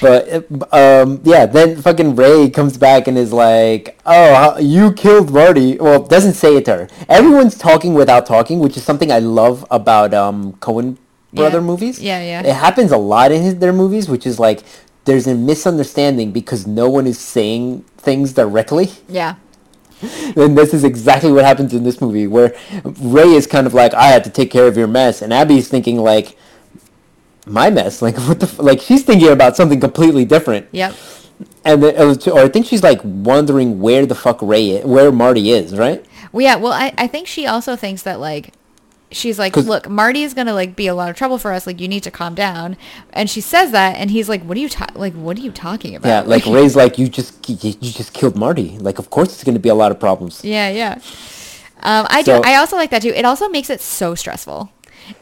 But um, yeah, then fucking Ray comes back and is like, "Oh, you killed Marty." Well, doesn't say it to her. Everyone's talking without talking, which is something I love about um, Coen brother Yeah. movies. Yeah, yeah. It happens a lot in his, their movies, which is like there's a misunderstanding because no one is saying things directly. yeah. [laughs] And this is exactly what happens in this movie, where Ray is kind of like, "I had to take care of your mess," and Abby's thinking like, "My mess? Like [laughs] what the? F-? Like she's thinking about something completely different." Yep. And then, or I think she's like wondering where the fuck Ray, is, where Marty is, right? Well, yeah. Well, I, I think she also thinks that like she's like, look, Marty is gonna like be a lot of trouble for us. Like, you need to calm down. And she says that, and he's like, what are you ta- like? What are you talking about? Yeah, like Ray's like, "You just, you just killed Marty. Like, of course it's to be a lot of problems." Yeah, yeah. Um, I So- do. I also like that too. It also makes it so stressful.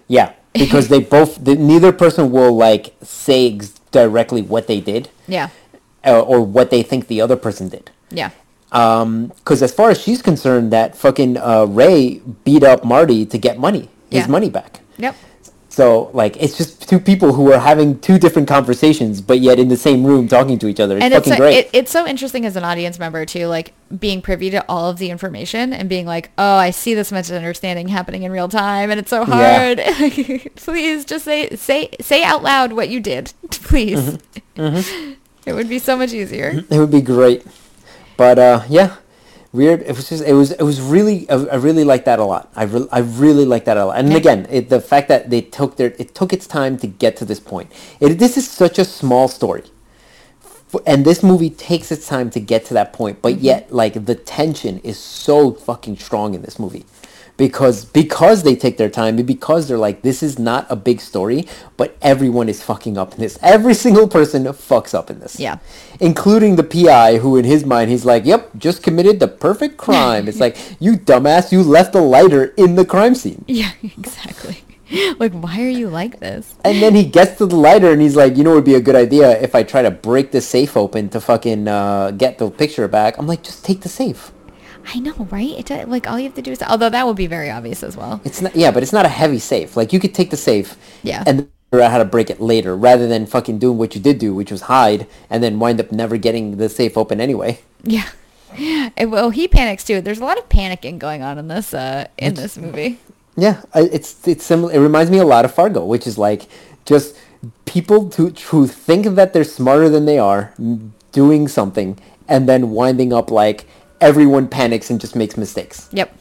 Yeah, because they both, the, neither person will like say ex- directly what they did, Yeah, uh, or what they think the other person did. yeah, Um, because as far as she's concerned, that fucking uh, Ray beat up Marty to get money, his Yeah. money back. yep. So like, it's just two people who are having two different conversations, but yet in the same room talking to each other. It's and it's fucking so, great. it, it's so interesting as an audience member too, like being privy to all of the information and being like, oh, I see this misunderstanding happening in real time, and it's so Yeah. hard. [laughs] Please just say say say out loud what you did, [laughs] please. Mm-hmm. It would be so much easier. It would be great, but uh, yeah, weird. It was just it was it was really I, I really like that a lot. I re- I really like that a lot. And again, it, the fact that they took their it took its time to get to this point. It, this is such a small story, and this movie takes its time to get to that point. But mm-hmm. yet, like the tension is so fucking strong in this movie. Because because they take their time and because they're like this is not a big story, but everyone is fucking up in this. Every single person fucks up in this Yeah. including the PI, who in his mind he's like, "Yep, just committed the perfect crime." it's [laughs] like, you dumbass, you left the lighter in the crime scene, Yeah, [laughs] exactly. Like, why are you like this? and then he gets to the lighter and he's like, "You know, it would be a good idea if I try to break the safe open to fucking uh, get the picture back." I'm like, just take the safe. I know, right? It do- like all you have to do is although that would be very obvious as well. It's not, yeah, but it's not a heavy safe. Like you could take the safe, Yeah. and figure out how to break it later, rather than fucking doing what you did do, which was hide, and then wind up never getting the safe open anyway. Yeah. [laughs] And, well, he panics too. There's a lot of panicking going on in this uh in this movie. Yeah, it's it's similar. It reminds me a lot of Fargo, which is like just people who who think that they're smarter than they are, doing something, and then winding up like everyone panics and just makes mistakes. Yep.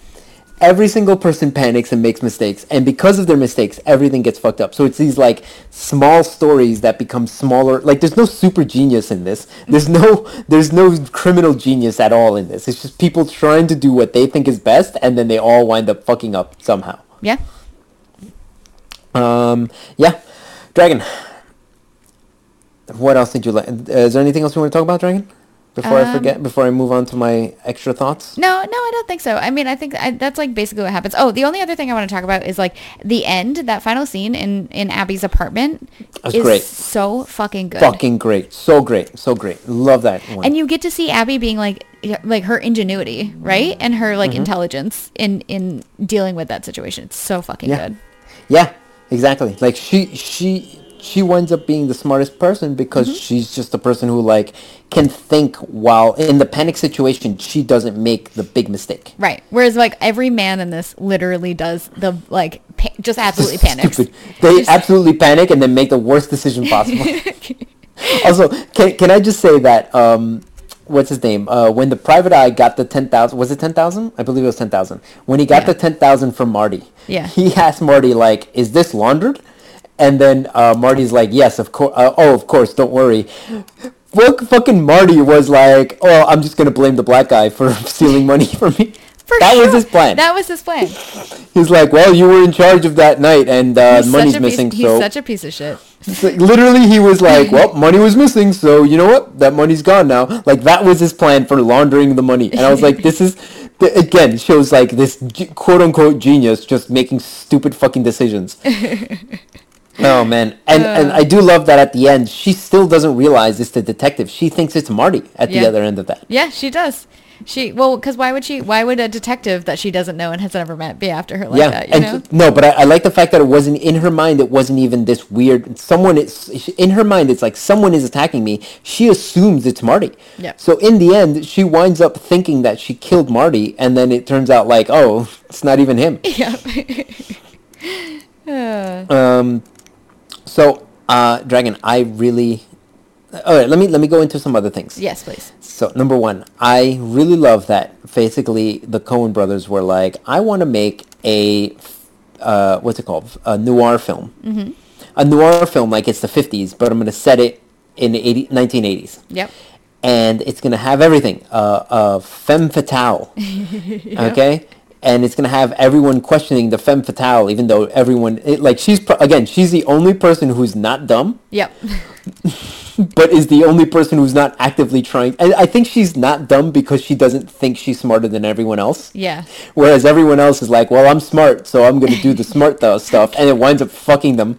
every single person panics and makes mistakes and because of their mistakes everything gets fucked up. So it's these like small stories that become smaller like there's no super genius in this. There's no there's no criminal genius at all in this. It's just people trying to do what they think is best and then they all wind up fucking up somehow. Yeah. um yeah. Dragon. What else did you like? Is there anything else you want to talk about dragon before i Um, forget before i move on to my extra thoughts No, no, I don't think so. I mean, I think I, that's like basically what happens. Oh, the only other thing I want to talk about is like the end, that final scene in in Abby's apartment That's is great. so fucking good. fucking great so great so great love that one and you get to see Abby being like like her ingenuity, right? And her like Mm-hmm. intelligence in in dealing with that situation. It's so fucking Yeah. good. Yeah, exactly. Like she she she winds up being the smartest person because Mm-hmm. she's just the person who like can think while in the panic situation she doesn't make the big mistake. Right. Whereas like every man in this literally does the like pa- just absolutely [laughs] panics. They Just- absolutely panic and then make the worst decision possible. [laughs] [laughs] also, can can I just say that um what's his name? Uh when the private eye got the 10,000 was it 10,000? I believe it was 10,000. When he got Yeah. the 10,000 from Marty. Yeah. He asked Marty like, "Is this laundered?" And then uh, Marty's like, "Yes, of course. Uh, oh, of course. Don't worry." Fuck, fucking Marty was like, "Oh, I'm just gonna blame the black guy for [laughs] stealing money [laughs] from me." For that was his plan. That was his plan. He's like, "Well, you were in charge of that night, and uh, money's a piece, missing." he's such a piece of shit. so literally, he was like, "Well, money was missing, so you know what? That money's gone now." Like that was his plan for laundering the money, and I was like, "This is." [laughs] th- Again, shows like this g- quote unquote genius just making stupid fucking decisions. Oh man, and and I do love that at the end she still doesn't realize it's the detective. She thinks it's Marty at the other end of that. Yeah, she does. She well, because why would she? Why would a detective that she doesn't know and has never met be after her like yeah, that? You and know? no, but I, I like the fact that it wasn't in her mind. It wasn't even this weird. Someone is in her mind. It's like someone is attacking me. She assumes it's Marty. Yeah. So in the end, she winds up thinking that she killed Marty, and then it turns out like, oh, [laughs] it's not even him. [laughs] Yeah. [laughs] Uh, Um, so uh, Dragon, I really. All right, let me let me go into some other things. yes, please. So number one, I really love that basically the Coen brothers were like, I want to make a, uh, what's it called, a noir film, mm-hmm. a noir film like it's the fifties, but I'm gonna set it in the 80, 1980s, Yep. and it's gonna have everything, uh, uh, femme fatale, [laughs] okay. And it's gonna have everyone questioning the femme fatale, even though everyone, it, like, she's again, she's the only person who's not dumb, Yep. [laughs] but is the only person who's not actively trying. And I think she's not dumb because she doesn't think she's smarter than everyone else. Yeah. Whereas everyone else is like, well, I'm smart, so I'm going to do the [laughs] smart th- stuff, and it winds up fucking them.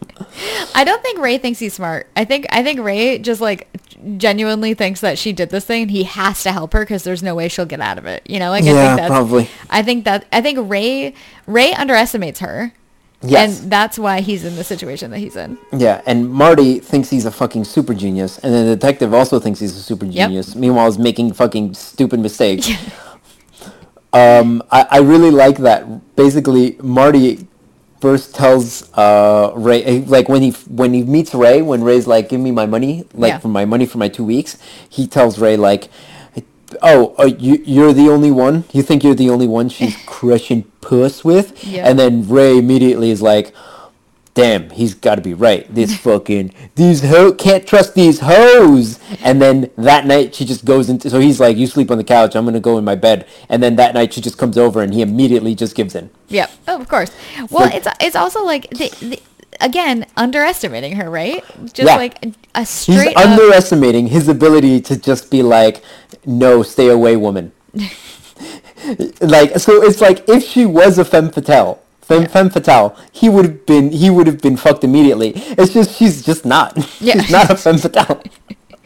I don't think Ray thinks he's smart. I think I think Ray just like genuinely thinks that she did this thing. and He has to help her because there's no way she'll get out of it. You know, like I Yeah, think that's probably. I think that I think Ray Ray underestimates her. Yes. And that's why he's in the situation that he's in. Yeah, and Marty thinks he's a fucking super genius, and the detective also thinks he's a super Yep. genius. Meanwhile, he's making fucking stupid mistakes. [laughs] um, I, I really like that. Basically, Marty first tells uh, Ray, eh, like when he when he meets Ray, when Ray's like, "Give me my money, like Yeah. for my money for my two weeks," he tells Ray like. Oh, uh, you, you're the only one? You think you're the only one she's [laughs] crushing puss with? Yeah. And then Ray immediately is like, damn, he's got to be right. This [laughs] fucking these ho can't trust these hoes. And then that night she just goes into. So he's like, you sleep on the couch. I'm gonna go in my bed. And then that night she just comes over and he immediately just gives in. Yep. Oh, of course. Well, like- it's it's also like the, the, again underestimating her, right? Just Yeah. like a, a He's straight up. underestimating his ability to just be like, no, stay away, woman. [laughs] like so, it's like if she was a femme fatale. Femme, femme fatale. He would have been. He would have been fucked immediately. It's just she's just not. Yeah. [laughs] She's not a femme [laughs] fatale.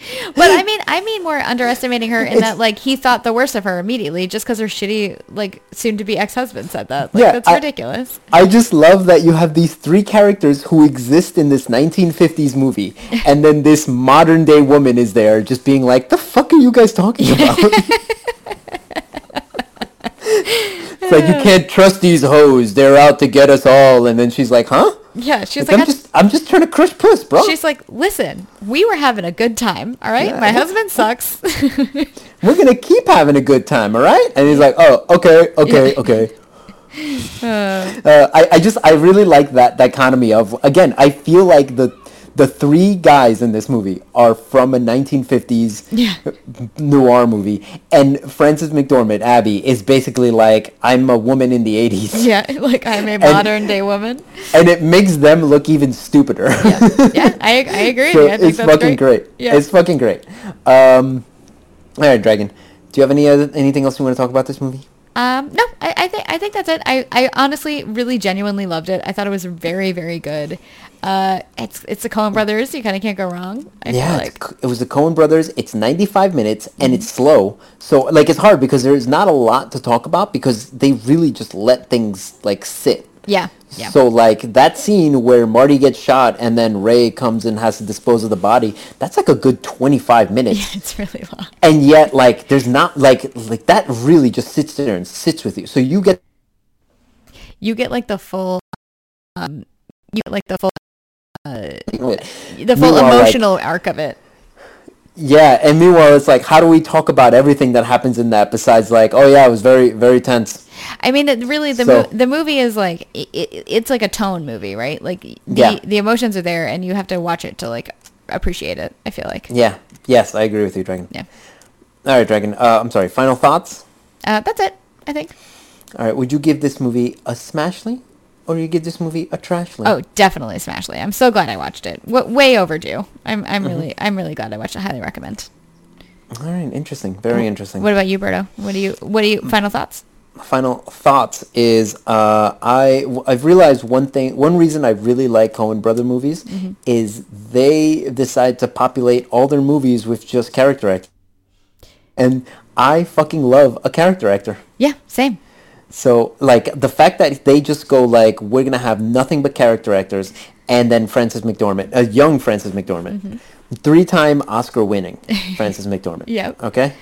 [laughs] But I mean, I mean more underestimating her in that like he thought the worst of her immediately just because her shitty like soon to be ex husband said that. Like, Yeah, that's I- ridiculous. I just love that you have these three characters who exist in this 1950s movie, and then this modern day woman is there just being like, the fuck are you guys talking [laughs] about? it's like, you can't trust these hoes. They're out to get us all. And then she's like, huh? Yeah, she's Like, like, I'm just, I'm just trying to crush puss, bro. she's like, listen, we were having a good time, all right. Yeah. My husband sucks. [laughs] We're gonna keep having a good time, all right? And he's like, oh, okay, okay, [laughs] okay. Uh, uh, I, I just I really like that dichotomy of again I feel like the the three guys in this movie are from a 1950s Yeah. noir movie and Frances McDormand Abby is basically like I'm a woman in the 80s yeah, [laughs] like I'm a modern day woman. and it makes them look even stupider Yeah, yeah, I, I [laughs] agree. so I think it's fucking great, Yeah. it's fucking great um all right Dragon do you have any other anything else you want to talk about this movie Um, no, I, I think I think that's it. I, I honestly really genuinely loved it. I thought it was very very good. Uh, it's it's the Coen Brothers. You kind of can't go wrong. I yeah, feel like it was the Coen Brothers. It's 95 minutes and it's slow. So like it's hard because there's not a lot to talk about because they really just let things like sit. Yeah yeah So like that scene where Marty gets shot and then Ray comes and has to dispose of the body, that's like a good 25 [laughs] minutes. yeah it's really long. And yet like there's not like like that really just sits there and sits with you. So you get You get like the full, um, you get like the full, uh, the full Meanwhile, like- emotional arc of it. yeah, and meanwhile it's like how do we talk about everything that happens in that besides like oh yeah, it was very very tense. I mean, it really the So- mo- the movie is like it, it, it's like a tone movie, right? Like the Yeah. the emotions are there, and you have to watch it to like appreciate it. I feel like Yeah. Yes, I agree with you, Dragon. yeah. All right, Dragon. Uh, I'm sorry. Final thoughts. Uh, that's it. I think. All right. Would you give this movie a smashly, or you give this movie a trashly? Oh, definitely Smashly. I'm so glad I watched it. W- way overdue. I'm I'm Mm-hmm. really I'm really glad I watched it. Highly recommend. All right. Interesting. Very interesting. What about you, Berto? What do you what do you final thoughts? Final thoughts is uh, I I've realized one thing. One reason I really like Coen Brother movies Mm-hmm. is they decide to populate all their movies with just character actors, and I fucking love a character actor. Yeah, same. So like the fact that they just go like we're gonna have nothing but character actors, and then Frances McDormand, a young Frances McDormand, three-time Oscar-winning [laughs] Frances McDormand. yeah. Okay.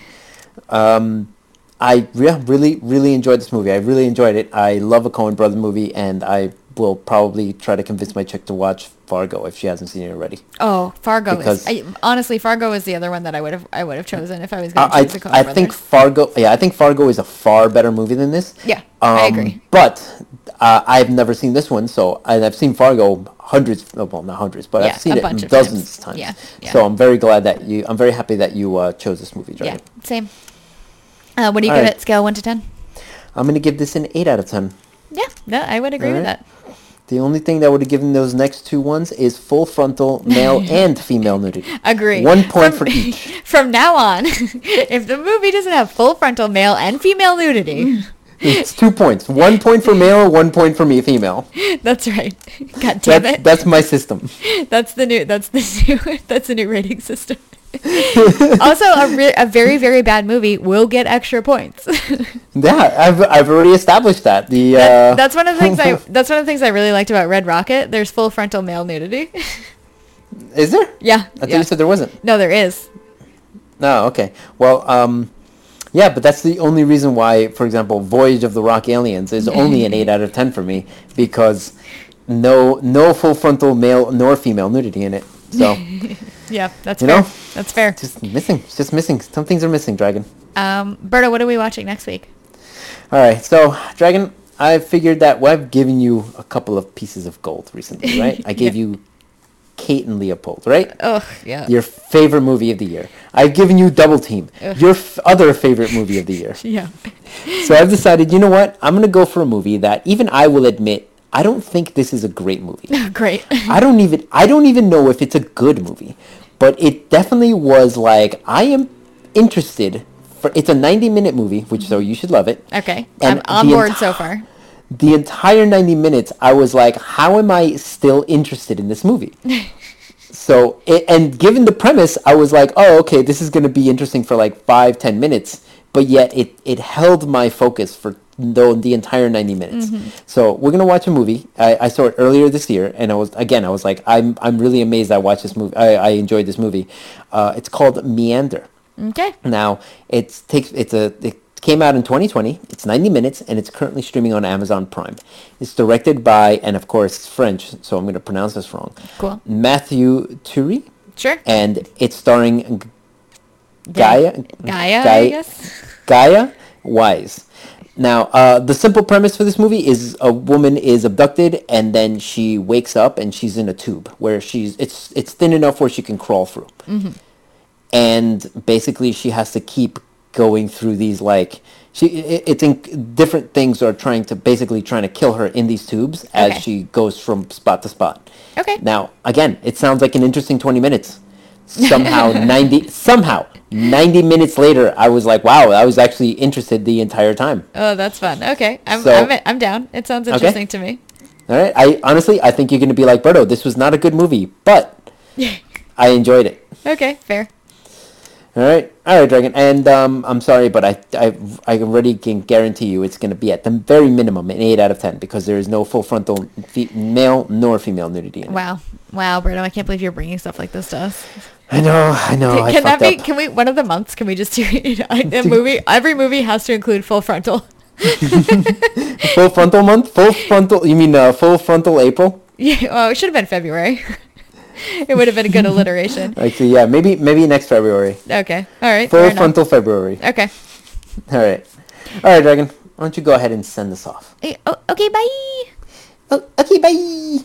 Um, I yeah, really really enjoyed this movie. I really enjoyed it. I love a Coen Brother movie, and I will probably try to convince my chick to watch Fargo if she hasn't seen it already. Oh, Fargo Because- is I, honestly Fargo is the other one that I would have I would have chosen if I was going to I, choose the Coen I Brothers. think Fargo. Yeah, I think Fargo is a far better movie than this. Yeah, I agree. Um, But uh, I've never seen this one, so and I've seen Fargo hundreds. oh, Well, not hundreds, but Yeah, I've seen it dozens times. times. Yeah, yeah. So I'm very glad that you. I'm very happy that you uh, chose this movie, yeah, same. Uh, what do you All give right. it? Scale one to ten. I'm gonna give this an eight out of ten. Yeah, no, I would agree with Alright. that. The only thing that would have given those next two ones is full frontal male [laughs] and female nudity. Agree. One point from, for each. [laughs] From now on, [laughs] if the movie doesn't have full frontal male and female nudity, It's two points. One point for male, one point for me female. that's right. God damn That's it. that's my system. That's the new. That's the new. That's the new rating system. [laughs] also, a, re- a very very bad movie will get extra points. [laughs] Yeah, I've I've already established that. The That- uh, that's one of the things I. [laughs] That's one of the things I really liked about Red Rocket. There's full frontal male nudity. is there? yeah. I thought yeah. you said there wasn't. No, there is. No, okay. Well, um, yeah, but that's the only reason why, for example, Voyage of the Rock Aliens is only an eight out of ten for me because no no full frontal male nor female nudity in it. So Yeah, that's You fair. know? That's fair. just missing. It's just missing. Some things are missing, Dragon. Um, Berta, what are we watching next week? All right, so Dragon, I figured that well, I've given you a couple of pieces of gold recently, [laughs] right? I gave Yeah. you Kate and Leopold, right? Ugh, yeah. Your favorite movie of the year. I've given you Double Team, Ugh. your f- other favorite movie of the year. [laughs] yeah. [laughs] So I've decided, you know what? I'm gonna go for a movie that even I will admit I don't think this is a great movie. Great. I don't even I don't even know if it's a good movie, but it definitely was like I am interested. For, it's a 90 minute movie, which so you should love it. Okay. And I'm on board enti- so far. The entire 90 minutes, I was like, how am I still interested in this movie? [laughs] So, it, and given the premise, I was like, oh, okay, this is going to be interesting for like five, ten minutes. But yet, it it held my focus for the, the entire 90 minutes. So we're gonna watch a movie. I, I saw it earlier this year, and I was again, I was like, I'm I'm really amazed. I watched this movie. I, I enjoyed this movie. Uh, it's called Meander. Okay. Now it takes it's a it came out in 2020. It's 90 minutes and it's currently streaming on Amazon Prime. It's directed by and of course it's French, so I'm going to pronounce this wrong. Cool. Matthew Turi Sure. and it's starring Gaia Gaia, Gaia. Gaia Weiss. Now, uh, the simple premise for this movie is a woman is abducted and then she wakes up and she's in a tube where she's it's it's thin enough where she can crawl through. And basically she has to keep going through these like she it, it's in different things are trying to basically trying to kill her in these tubes as Okay. she goes from spot to spot. Okay. Now, again, it sounds like an interesting 20 minutes. Somehow [laughs] 90 somehow 90 minutes later I was like, wow, I was actually interested the entire time. Oh, that's fun. Okay. I'm, So- I'm, I'm down. It sounds interesting to me. All right? I honestly I think you're going to be like, "Berto, this was not a good movie, but [laughs] I enjoyed it." Okay, fair. All right, all right, Dragon. And um, I'm sorry, but I, I, I already can guarantee you it's going to be at the very minimum an eight out of ten because there is no full frontal fe- male nor female nudity. In it. Wow. Wow, Bruno, I can't believe you're bringing stuff like this to us. I know, I know. Oh, I can that be, up. can we, one of the months, can we just do [laughs] a movie? Every movie has to include full frontal. [laughs] [laughs] full frontal month? Full frontal? You mean uh, full frontal April? Yeah, well, it should have been February. it would have been a good alliteration. Actually, yeah, maybe maybe next February. Okay. All right. Full fair enough. frontal February. Okay. All right, all right, Dragon. Why don't you go ahead and send this off? Oh, okay, bye. Oh, okay, bye.